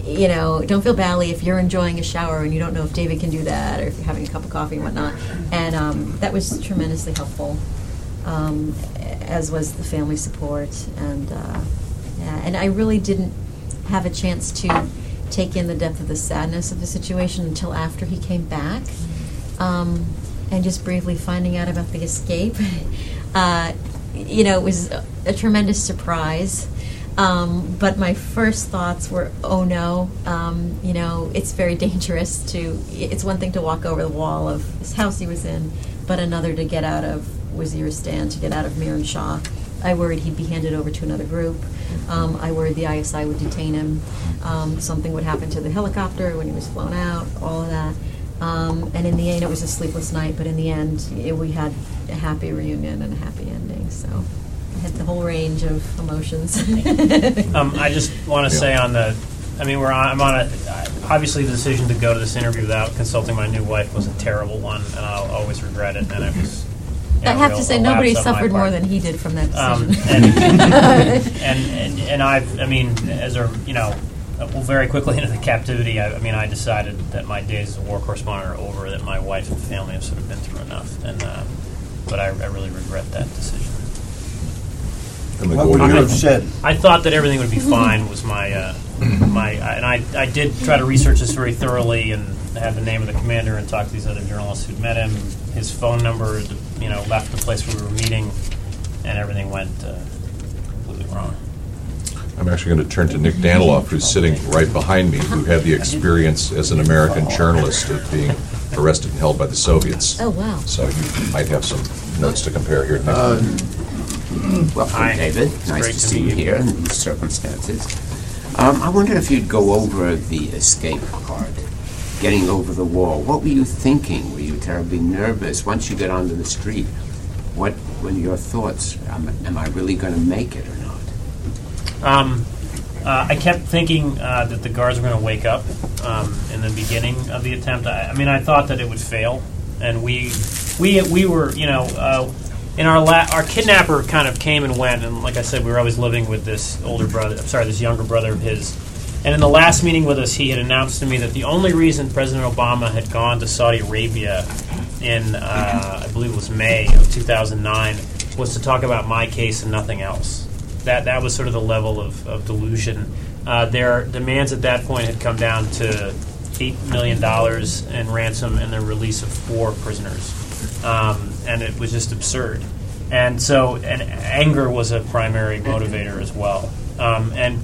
you know, don't feel badly if you're enjoying a shower and you don't know if David can do that, or if you're having a cup of coffee and whatnot. And um, that was tremendously helpful, um, as was the family support. And uh, yeah, and I really didn't have a chance to take in the depth of the sadness of the situation until after he came back. Um, and just briefly finding out about the escape. (laughs) Uh, you know, it was a tremendous surprise. Um, but my first thoughts were, oh no, um, you know, it's very (laughs) dangerous to. It's one thing to walk over the wall of this house he was in, but another to get out of Waziristan, to get out of Miran Shah. I worried he'd be handed over to another group. Um, I worried the ISI would detain him. Um, something would happen to the helicopter when he was flown out, all of that. Um, and in the end, it was a sleepless night, but in the end, it, we had a happy reunion and a happy ending. So I had the whole range of emotions. (laughs) Um, I just want to Yeah. say on the, I mean, we're on, I'm on a, obviously the decision to go to this interview without consulting my new wife was a terrible one, and I'll always regret it, and it was. you I have real- to say, nobody suffered more than he did from that Um, decision. and, (laughs) and, and and I've I mean as a you know well very quickly into the captivity I, I mean I decided that my days as a war correspondent are over that my wife and family have sort of been through enough and uh, but I, I really regret that decision. And the What goal would you here- have said? I thought that everything would be fine was my uh, my and I I did try to research this very thoroughly and had the name of the commander and talk to these other journalists who'd met him his phone number you know left the place where we were meeting and everything went uh, completely wrong. I'm actually going to turn to Nick Daniloff, who's sitting right behind me, who had the experience as an American journalist of being arrested and held by the Soviets. oh, wow. So you might have some notes to compare here, Nick. Welcome, Hi. David. It's nice to to see you you. here in these circumstances. Um, I wondered if you'd go over the escape part, getting over the wall. What were you thinking? Were you terribly nervous once you got onto the street? What were your thoughts? Am, am I really going to make it or not? Um, uh, I kept thinking uh, that the guards were going to wake up um, in the beginning of the attempt. I, I mean, I thought that it would fail, and we we we were you know uh, in our la- our kidnapper kind of came and went, and like I said, we were always living with this older brother. I'm sorry, this younger brother of his. And in the last meeting with us, he had announced to me that the only reason President Obama had gone to Saudi Arabia in, uh, I believe it was May of 2009, was to talk about my case and nothing else. That that was sort of the level of, of delusion. Uh, their demands at that point had come down to eight million dollars in ransom and the release of four prisoners, um, and it was just absurd. And so, and anger was a primary motivator as well. Um, and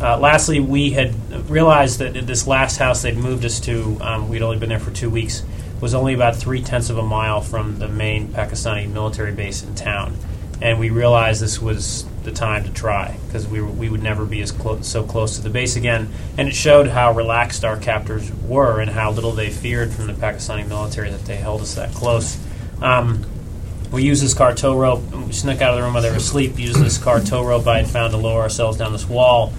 uh, lastly, we had realized that this last house they'd moved us to, um, we'd only been there for two weeks, was only about three tenths of a mile from the main Pakistani military base in town. And we realized this was the time to try because we, we would never be as so close to the base again. And it showed how relaxed our captors were and how little they feared from the Pakistani military that they held us that close. Um, we used this car tow rope. We snuck out of the room while they were asleep. Used this car tow rope I had found to lower ourselves down this wall,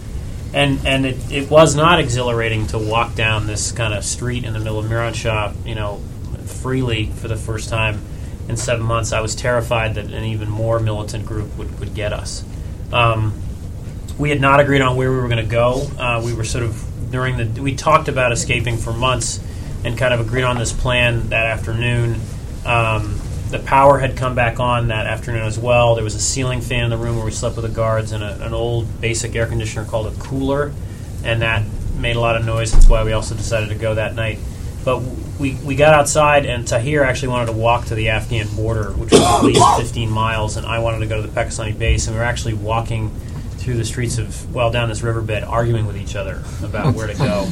and and it, it was not exhilarating to walk down this kind of street in the middle of Miran Shah, you know, freely for the first time in seven months. I was terrified that an even more militant group would, would get us. Um, we had not agreed on where we were going to go. Uh, we were sort of during the we talked about escaping for months and kind of agreed on this plan that afternoon. Um, the power had come back on that afternoon as well. There was a ceiling fan in the room where we slept with the guards and a, an old basic air conditioner called a cooler, and that made a lot of noise. That's why we also decided to go that night. But we, we got outside, and Tahir actually wanted to walk to the Afghan border, which was at least 15 miles, and I wanted to go to the Pakistani base. And we were actually walking through the streets of, well, down this riverbed, arguing with each other about where to go.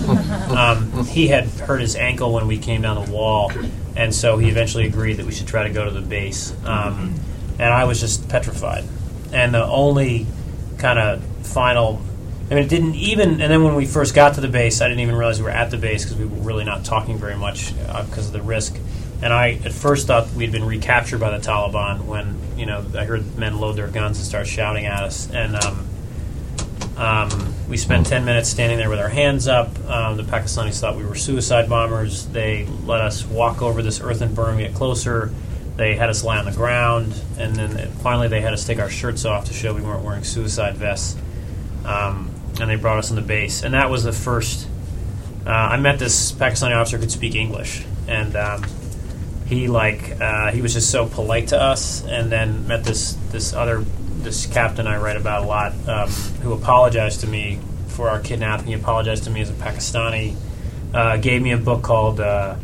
Um, he had hurt his ankle when we came down the wall, and so he eventually agreed that we should try to go to the base. Um, and I was just petrified. And the only kind of final I mean, it didn't even. And then when we first got to the base, I didn't even realize we were at the base because we were really not talking very much uh, because of the risk. And I at first thought we'd been recaptured by the Taliban when you know I heard men load their guns and start shouting at us. And um, um, we spent ten minutes standing there with our hands up. Um, the Pakistanis thought we were suicide bombers. They let us walk over this earthen berm, get closer. They had us lie on the ground, and then finally they had us take our shirts off to show we weren't wearing suicide vests. Um, and they brought us on the base, and that was the first. Uh, I met this Pakistani officer who could speak English, and um, he like uh, he was just so polite to us. And then met this this other this captain I write about a lot, um, who apologized to me for our kidnapping. He apologized to me as a Pakistani. Uh, gave me a book called uh,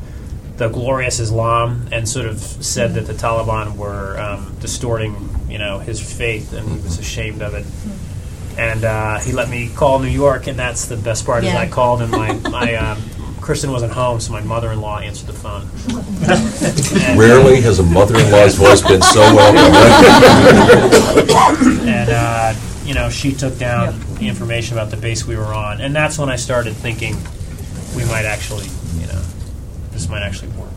"The Glorious Islam," and sort of said that the Taliban were um, distorting, you know, his faith, and he was ashamed of it and uh, he let me call New York, and that's the best part. Is I called, and my (laughs) my um, Kristen wasn't home, so my mother-in-law answered the phone. And, (laughs) Rarely has a mother-in-law's voice been so welcome. and uh, you know, she took down the information about the base we were on, and that's when I started thinking we might actually, you know, this might actually work.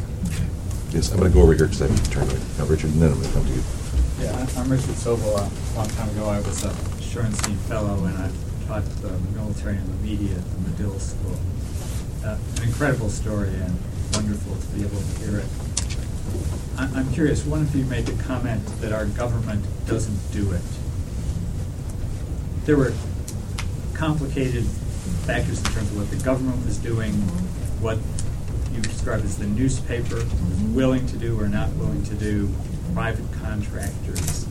Yes, I'm going to go over here because I have to turn it. Now, Richard, and then I'm going to come to you. Yeah, I- I'm Richard Sobel. A long time ago, I was a Shorenstein Fellow, and I've taught the military and the media at the Medill School. Uh, An incredible story, and wonderful to be able to hear it. I- I'm curious, one of you made the comment that our government doesn't do it. There were complicated factors in terms of what the government was doing, what you described as the newspaper was willing to do or not willing to do, private contractors.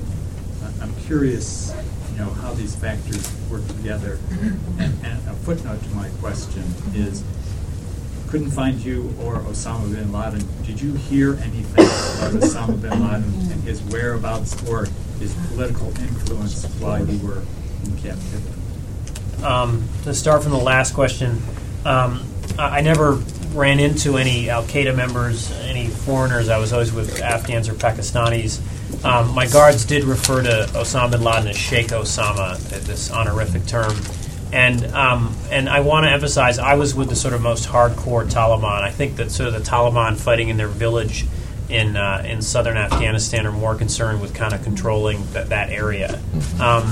I'm curious, you know, how these factors work together. And, and a footnote to my question is, couldn't find you or Osama bin Laden. Did you hear anything about Osama bin Laden and his whereabouts or his political influence while you were in captivity? Um, to start from the last question, um, I I never ran into any Al Qaeda members, any foreigners. I was always with Afghans or Pakistanis. Um, my guards did refer to Osama bin Laden as Sheikh Osama, this honorific term. And um, and I want to emphasize, I was with the sort of most hardcore Taliban. I think that sort of the Taliban fighting in their village in uh, in southern Afghanistan are more concerned with kind of controlling that that area. Um,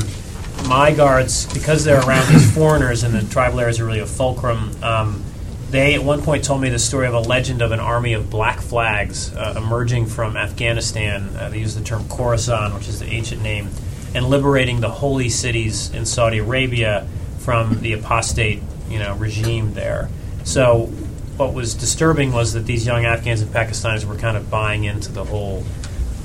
my guards, because they're around these foreigners and the tribal areas are really a fulcrum, um, they at one point told me the story of a legend of an army of black flags uh, emerging from Afghanistan. Uh, they use the term Khorasan, which is the ancient name, and liberating the holy cities in Saudi Arabia from the apostate, you know, regime there. So, what was disturbing was that these young Afghans and Pakistanis were kind of buying into the whole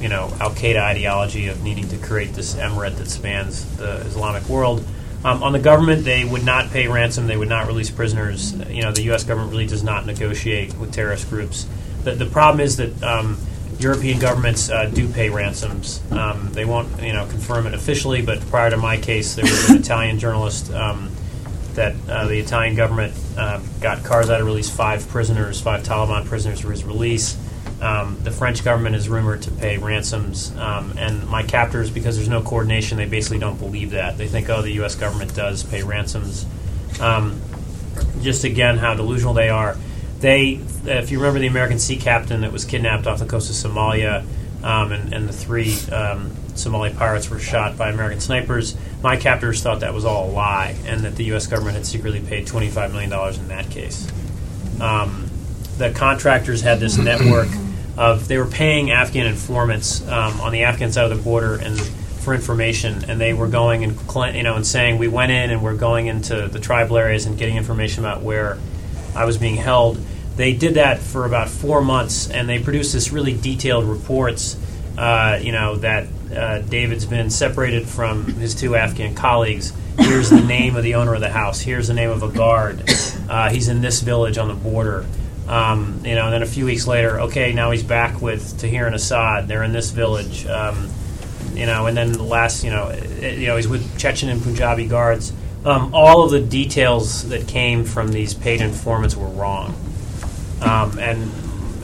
you know, Al Qaeda ideology of needing to create this emirate that spans the Islamic world. Um, on the government, they would not pay ransom. They would not release prisoners. You know, the U.S. government really does not negotiate with terrorist groups. The, the problem is that um, European governments uh, do pay ransoms. Um, they won't, you know, confirm it officially. But prior to my case, there was an (laughs) Italian journalist um, that uh, the Italian government uh, got Karzai to release five prisoners, five Taliban prisoners for his release. Um, the French government is rumored to pay ransoms, um, and my captors, because there's no coordination, they basically don't believe that. They think, oh, the U.S. government does pay ransoms. Um, just again, how delusional they are. They, if you remember, the American sea captain that was kidnapped off the coast of Somalia, um, and, and the three um, Somali pirates were shot by American snipers. My captors thought that was all a lie, and that the U.S. government had secretly paid $25 million in that case. Um, the contractors had this network of they were paying Afghan informants um, on the Afghan side of the border and for information, and they were going and you know and saying we went in and we're going into the tribal areas and getting information about where I was being held. They did that for about four months, and they produced this really detailed reports. Uh, you know that uh, David's been separated from his two Afghan colleagues. Here's the name of the owner of the house. Here's the name of a guard. Uh, he's in this village on the border. Um, you know, and then a few weeks later, okay, now he's back with Tahir and Assad. They're in this village. Um, you know, and then the last, you know, eh, you know, he's with Chechen and Punjabi guards. Um, all of the details that came from these paid informants were wrong. Um, and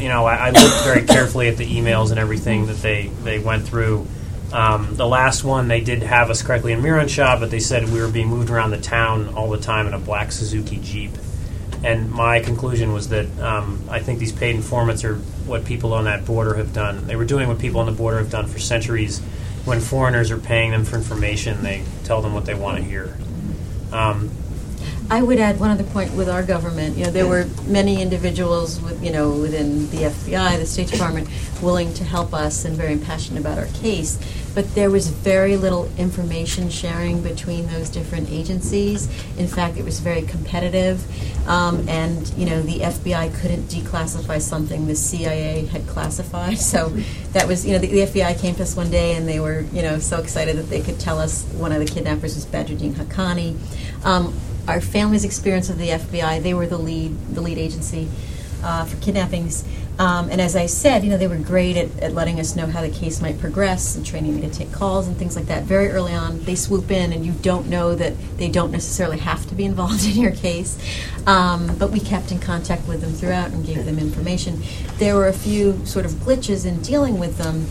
you know, I, I looked very (coughs) carefully at the emails and everything that they they went through. Um, the last one, they did have us correctly in Miranshah, but they said we were being moved around the town all the time in a black Suzuki Jeep. And my conclusion was that um, I think these paid informants are what people on that border have done. They were doing what people on the border have done for centuries. When foreigners are paying them for information, they tell them what they want to hear. Um, I would add one other point with our government. You know, there were many individuals with, you know, within the FBI, the State Department, willing to help us and very passionate about our case. But there was very little information sharing between those different agencies. In fact, it was very competitive. Um, and, you know, the FBI couldn't declassify something the CIA had classified. (laughs) So that was, you know, the, the FBI came to us one day and they were, you know, so excited that they could tell us one of the kidnappers was Badruddin Haqqani. Um, our family's experience of the FBI, they were the lead, the lead agency uh, for kidnappings. Um, and as I said, you know, they were great at, at letting us know how the case might progress and training me to take calls and things like that. Very early on, they swoop in, and you don't know that they don't necessarily have to be involved (laughs) in your case. Um, but we kept in contact with them throughout and gave them information. There were a few sort of glitches in dealing with them.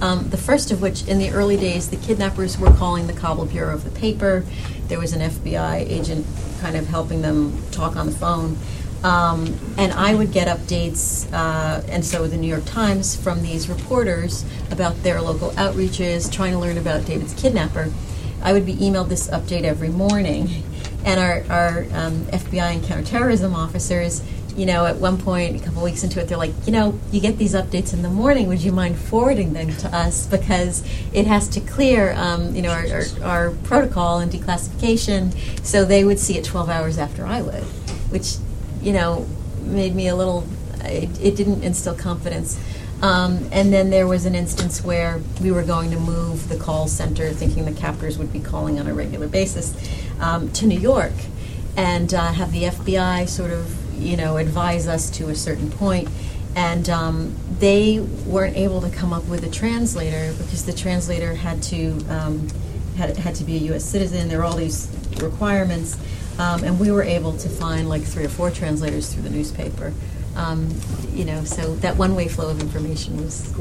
Um, the first of which, in the early days, the kidnappers were calling the Kabul Bureau of the paper. There was an FBI agent kind of helping them talk on the phone. Um, and I would get updates, uh, and so would the New York Times, from these reporters about their local outreaches, trying to learn about David's kidnapper. I would be emailed this update every morning. And our, our um, FBI and counterterrorism officers, you know, at one point, a couple weeks into it, they're like, you know, you get these updates in the morning. Would you mind forwarding them to us because it has to clear, um, you know, our, our, our protocol and declassification. So they would see it 12 hours after I would, which, you know, made me a little. It, it didn't instill confidence. Um, and then there was an instance where we were going to move the call center, thinking the captors would be calling on a regular basis, um, to New York, and uh, have the FBI sort of, you know, advise us to a certain point. And um, they weren't able to come up with a translator because the translator had to um, had had to be a U.S. citizen. There were all these requirements, um, and we were able to find like three or four translators through the newspaper. Um, you know, so that one-way flow of information was.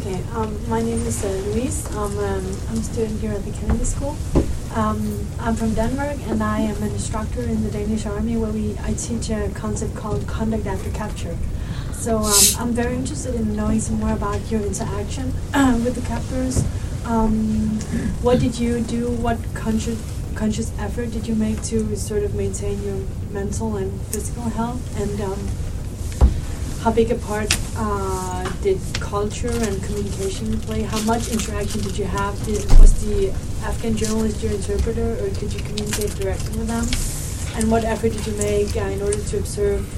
Okay, um, my name is uh, Louise. Um, um, I'm a student here at the Kennedy School. Um, I'm from Denmark, and I am an instructor in the Danish Army, where we I teach a concept called conduct after capture. So um, I'm very interested in knowing some more about your interaction (clears throat) with the captors. Um, what did you do? What conscious conscious effort did you make to sort of maintain your mental and physical health? And um, how big a part uh, did culture and communication play? How much interaction did you have? Did, was the Afghan journalist your interpreter, or could you communicate directly with them? And what effort did you make uh, in order to observe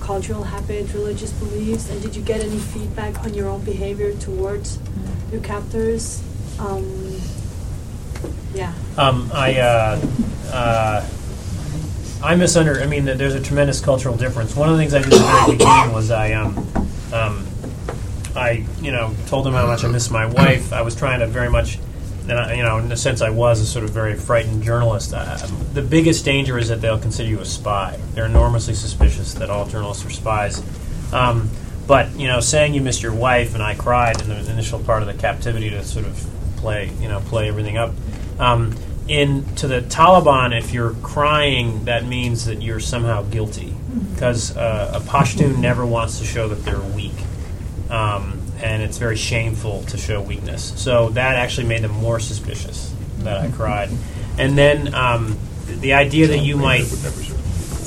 cultural habits, religious beliefs? And did you get any feedback on your own behavior towards your captors? Um, yeah. Um, I, uh, uh, I misunder. I mean, there's a tremendous cultural difference. One of the things I did at the very beginning was I, um, um, I, you know, told them how much I miss my wife. I was trying to very much, and I, you know, in a sense, I was a sort of very frightened journalist. Uh, the biggest danger is that they'll consider you a spy. They're enormously suspicious that all journalists are spies. Um, but you know, saying you missed your wife, and I cried in the initial part of the captivity to sort of play, you know, play everything up. Um, in to the Taliban, if you're crying, that means that you're somehow guilty, because uh, a Pashtun never wants to show that they're weak, um, and it's very shameful to show weakness. So that actually made them more suspicious that I cried, and then um, the idea that you might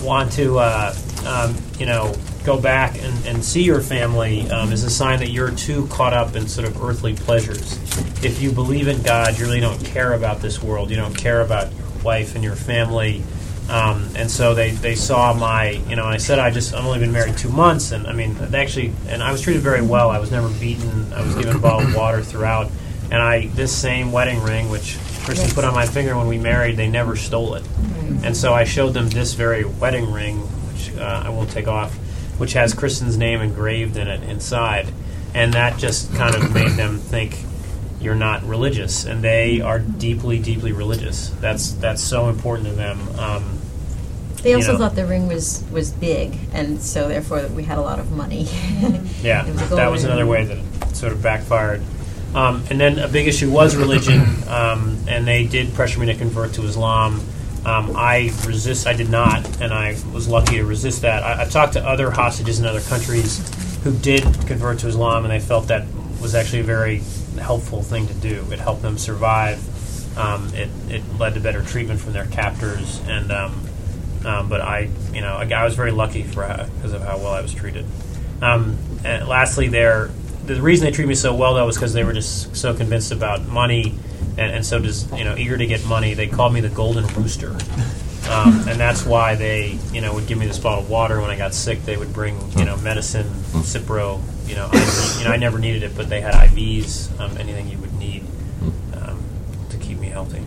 want to, uh, um, you know, go back and, and see your family um, is a sign that you're too caught up in sort of earthly pleasures. If you believe in God, you really don't care about this world. You don't care about your wife and your family. Um, and so they, they saw my, you know, I said I just, I've only been married two months, and I mean, they actually, and I was treated very well. I was never beaten. I was given bottled (coughs) water throughout. And I, this same wedding ring, which Kristen put on my finger when we married, they never stole it. And so I showed them this very wedding ring, which uh, I won't take off, which has Kristen's name engraved in it inside. And that just kind of made them think you're not religious, and they are deeply, deeply religious. That's that's so important to them. Um, They also know. thought the ring was, was big, and so therefore we had a lot of money. (laughs) Yeah, was that was another way that it sort of backfired. Um, and then a big issue was religion, um, and they did pressure me to convert to Islam. Um, I resist. I did not, and I was lucky to resist that. I, I've talked to other hostages in other countries who did convert to Islam, and they felt that was actually a very helpful thing to do. It helped them survive. Um, it, it led to better treatment from their captors, and um, um, but I, you know, I, I was very lucky for because of how well I was treated. Um, and lastly, there, the reason they treat me so well though was because they were just so convinced about money, and, and so just you know eager to get money. They called me the Golden Rooster, um, and that's why they you know would give me this bottle of water when I got sick. They would bring you know medicine, Cipro. You know, IV, you know I never needed it, but they had IVs, um, anything you would need um, to keep me healthy.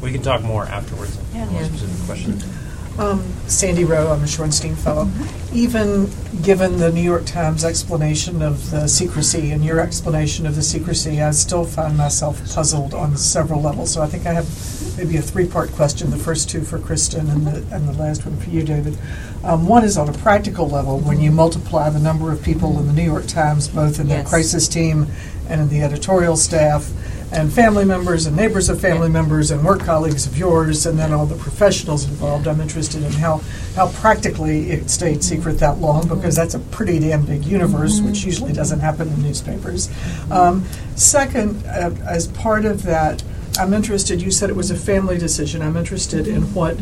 We can talk more afterwards. Yeah. More specific question. Um, Sandy Rowe, I'm a Shorenstein Fellow. Even given the New York Times explanation of the secrecy and your explanation of the secrecy, I still find myself puzzled on several levels. So I think I have maybe a three-part question, the first two for Kristen and the, and the last one for you, David. Um, one is on a practical level, when you multiply the number of people in the New York Times, both in the crisis team and in the editorial staff, and family members and neighbors of family members and work colleagues of yours, and then all the professionals involved. I'm interested in how, how practically it stayed secret that long, mm-hmm. because that's a pretty damn big universe, which mm-hmm. usually doesn't happen in newspapers. Um, second, uh, as part of that, I'm interested, you said it was a family decision. I'm interested in mm-hmm. what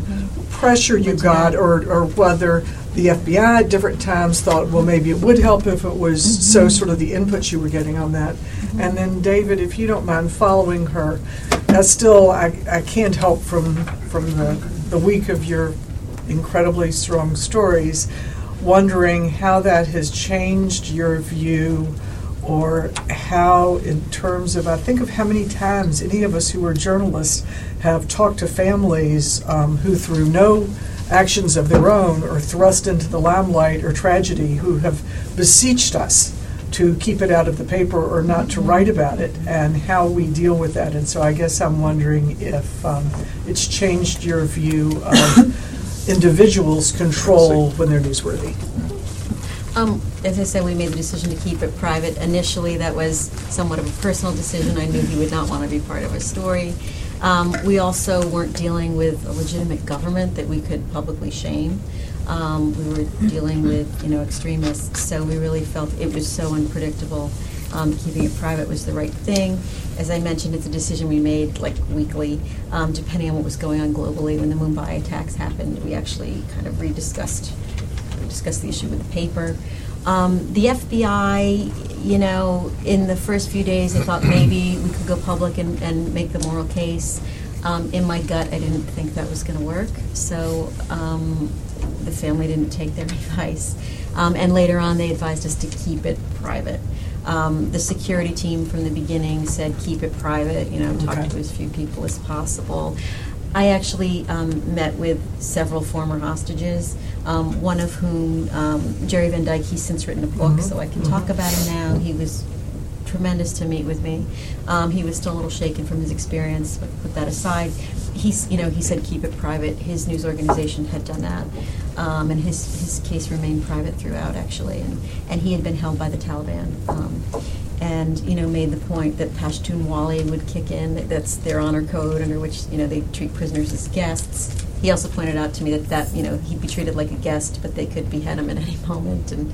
pressure you got, or, or whether the FBI at different times thought, well, maybe it would help if it was so sort of the inputs you were getting on that. And then, David, if you don't mind following her, that's still, I, I can't help from, from the, the week of your incredibly strong stories, wondering how that has changed your view or how, in terms of, I think of how many times any of us who are journalists have talked to families um, who, through no actions of their own, are thrust into the limelight or tragedy, who have beseeched us to keep it out of the paper or not to write about it, and how we deal with that. And so I guess I'm wondering if um, it's changed your view of (coughs) individuals' control when they're newsworthy. Um, as I said, we made the decision to keep it private. Initially, that was somewhat of a personal decision. I knew he would not want to be part of a story. Um, we also weren't dealing with a legitimate government that we could publicly shame. Um, we were dealing with, you know, extremists, so we really felt it was so unpredictable. Um, keeping it private was the right thing. As I mentioned, it's a decision we made like weekly, um, depending on what was going on globally. When the Mumbai attacks happened, we actually kind of rediscussed discussed the issue with the paper. Um, the FBI, you know, in the first few days, I thought maybe we could go public and, and make the moral case. Um, in my gut, I didn't think that was going to work, so um, the family didn't take their (laughs) advice. Um, and later on, they advised us to keep it private. Um, the security team from the beginning said keep it private, you know, talk Okay. to as few people as possible. I actually um, met with several former hostages, um, one of whom, um, Jere Van Dyk, he's since written a book, so I can talk about him now. He was tremendous to meet with me. Um, he was still a little shaken from his experience, but put that aside. He's, you know, he said keep it private. His news organization had done that, um, and his his case remained private throughout, actually. And and he had been held by the Taliban, um, and you know made the point that Pashtunwali would kick in. That that's their honor code under which you know they treat prisoners as guests. He also pointed out to me that that you know he'd be treated like a guest, but they could behead him at any (laughs) moment, and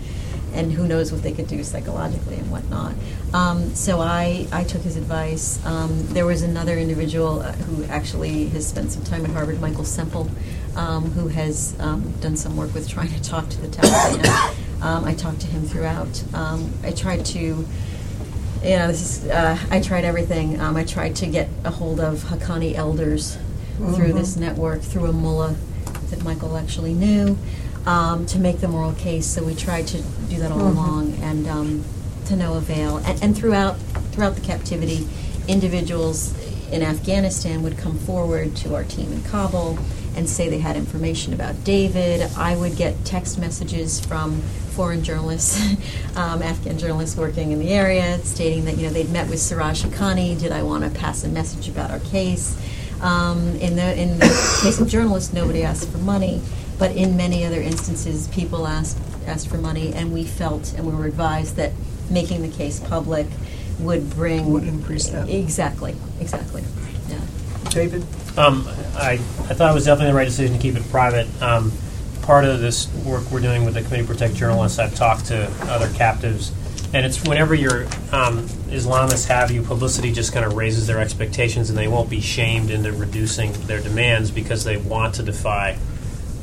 and who knows what they could do psychologically and whatnot. Um, so I, I took his advice. Um, there was another individual uh, who actually has spent some time at Harvard, Michael Semple, um, who has um, done some work with trying to talk to the Taliban. (coughs) um, I talked to him throughout. Um, I tried to you know, this is, uh, I tried everything. Um, I tried to get a hold of Haqqani elders through this network, through a mullah. that Michael actually knew, um, to make them oral case. So we tried to do that all Mhm. along, and um, to no avail. And, and throughout throughout the captivity, individuals in Afghanistan would come forward to our team in Kabul and say they had information about David. I would get text messages from foreign journalists, (laughs) um, Afghan journalists working in the area, stating that you know they'd met with Siraj Haqqani. Did I want to pass a message about our case? Um, in the in the case of journalists, nobody asked for money, but in many other instances, people asked asked for money, and we felt and we were advised that making the case public would bring Would increase that. Exactly, exactly. Yeah. David? Um, I, I thought it was definitely the right decision to keep it private. Um, part of this work we're doing with the Committee to Protect Journalists, I've talked to other captives, and it's whenever your um, Islamists have you, publicity just kind of raises their expectations, and they won't be shamed into reducing their demands because they want to defy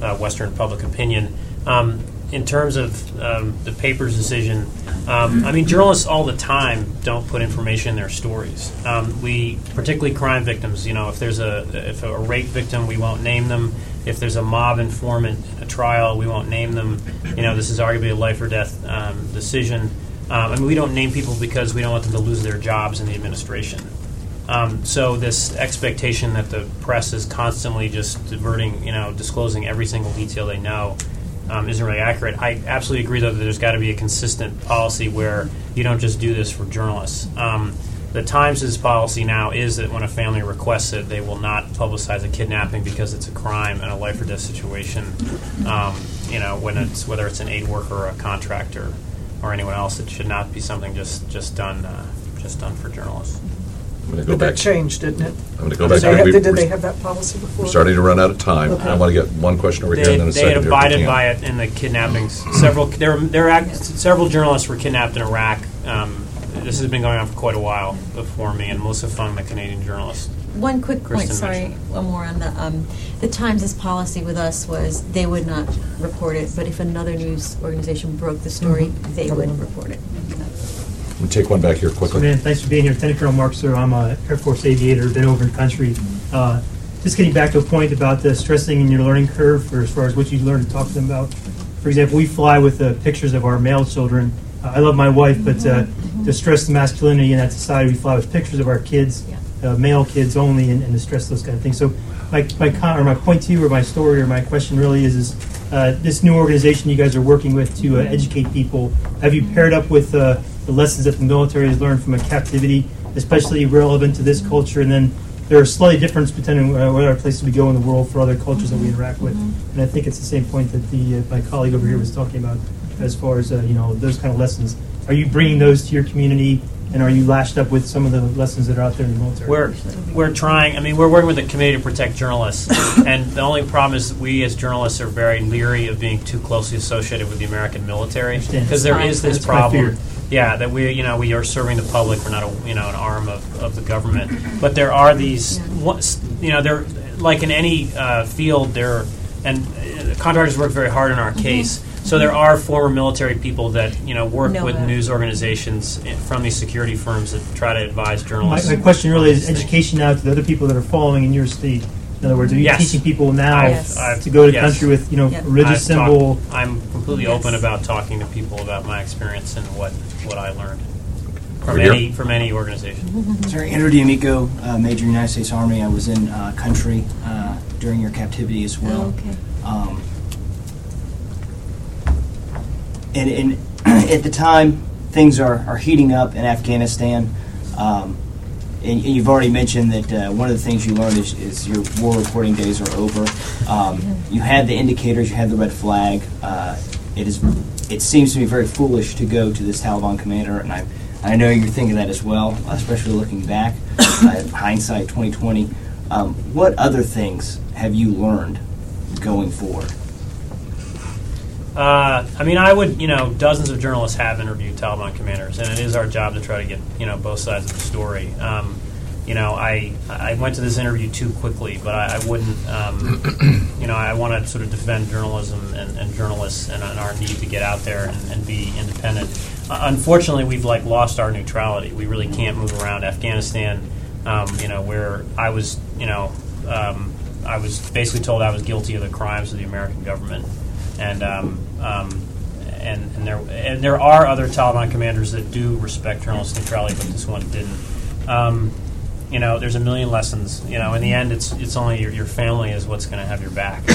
uh, Western public opinion. Um, in terms of um, the paper's decision, um, I mean, journalists all the time don't put information in their stories. Um, we, particularly crime victims, you know, if there's a if a rape victim, we won't name them. If there's a mob informant a trial, we won't name them. You know, this is arguably a life or death um, decision. Um, I mean, we don't name people because we don't want them to lose their jobs in the administration. Um, so this expectation that the press is constantly just diverting, you know, disclosing every single detail they know, um, isn't really accurate. I absolutely agree, though, that there's got to be a consistent policy where you don't just do this for journalists. Um, the Times' policy now is that when a family requests it, they will not publicize a kidnapping because it's a crime and a life or death situation. Um, you know, when it's whether it's an aid worker or a contractor or anyone else, it should not be something just just done uh, just done for journalists. I'm going to go But that back. changed, didn't it? I'm going to go Did back. they have- We- Did did they have that policy before? We're starting to run out of time. Okay. I want to get one question over here They, and then a they second had here. if we abided can. by it in the kidnappings. Several there were, there were act, several journalists were kidnapped in Iraq. Um, this has been going on for quite a while before me and Melissa Fung, the Canadian journalist. One quick point, Kristen sorry, mentioned. one more on the, um, the Times' policy with us was they would not report it, but if another news organization broke the story, Mm-hmm. they would report it. Take one back here quickly. Man, thanks for being here. Lieutenant Colonel Mark Sir, I'm a Air Force aviator, been over in country. Uh, just getting back to a point about the stressing in your learning curve for as far as what you learn to talk to them about. For example, we fly with uh, pictures of our male children. Uh, I love my wife, but uh, to stress the masculinity in that society, we fly with pictures of our kids, uh, male kids only, and, and to stress those kind of things. So, my my con- or my point to you, or my story, or my question really is is uh, this new organization you guys are working with to uh, educate people. Have you paired up with uh, the lessons that the military has learned from a captivity, especially relevant to this culture, and then there are slightly difference depending on uh, what other places we go in the world for other cultures that we interact with. And I think it's the same point that the uh, my colleague over here was talking about, as far as uh, you know those kind of lessons. Are you bringing those to your community, and are you lashed up with some of the lessons that are out there in the military? We're we're trying. I mean, we're working with the Committee to Protect Journalists, (laughs) and the only problem is that we as journalists are very leery of being too closely associated with the American military because there is this That's my problem. Fear. Yeah, that we you know we are serving the public. We're not a you know an arm of, of the government, but there are these you know there like in any uh, field there and uh, contractors work very hard in our case. So there are former military people that you know work Know with that. news organizations from these security firms that try to advise journalists. my question really is education now to the other people that are following in your state. In other words, are you Yes. teaching people now Yes. I've- to go to yes. country with you know Yep. religious I've talked- symbol? I'm completely Yes. open about talking to people about my experience and what, what I learned from Over here. any from any organization. (laughs) Sorry, Andrew D'Amico, uh, Major United States Army. I was in uh, country uh, during your captivity as well. Okay. Um, and, and (clears throat) at the time, things are, are heating up in Afghanistan. Um, and, you've already mentioned that uh, one of the things you learned is, is your war reporting days are over. Um, you had the indicators, you had the red flag. Uh, it is, it seems to me very foolish to go to this Taliban commander, and I, I know you're thinking that as well, especially looking back, (coughs) uh, hindsight 2020. Um, what other things have you learned going forward? Uh, I mean, I would, you know, dozens of journalists have interviewed Taliban commanders, and it is our job to try to get, you know, both sides of the story. Um, you know, I I went to this interview too quickly, but I, I wouldn't, um, (clears throat) you know, I want to sort of defend journalism and, and journalists and, and our need to get out there and, and be independent. Uh, unfortunately, we've like lost our neutrality. We really can't move around Afghanistan. Um, you know, where I was, you know. Um, I was basically told I was guilty of the crimes of the American government, and um, and and there and there are other Taliban commanders that do respect journalist neutrality, but this one didn't. Um, you know, there's a million lessons. You know, in the end, it's it's only your, your family is what's going to have your back. (coughs)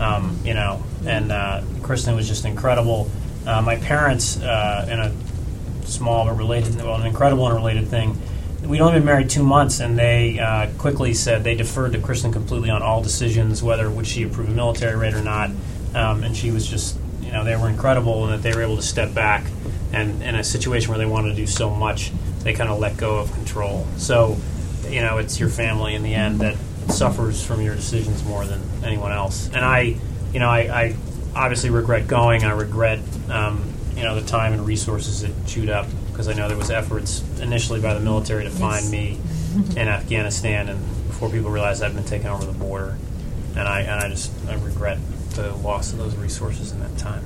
Um, you know, and uh, Kristen was just incredible. Uh, my parents, uh, in a small but related, well, an incredible and related thing. We'd only been married two months, and they uh, quickly said they deferred to Kristen completely on all decisions, whether would she approve a military raid or not. Um, and she was just, you know, they were incredible, and that they were able to step back, and in a situation where they wanted to do so much, they kind of let go of control. So, you know, it's your family in the end that suffers from your decisions more than anyone else. And I, you know, I, I obviously regret going. I regret, um, you know, the time and resources it chewed up because I know there was efforts initially by the military to find me in Afghanistan, and before people realized I'd been taken over the border, and I and I just I regret the loss of those resources in that time.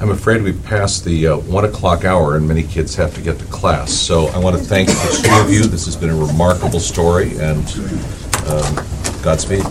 I'm afraid we've passed the uh, one o'clock hour, and many kids have to get to class. So I want to thank the two of you. This has been a remarkable story, and um, Godspeed.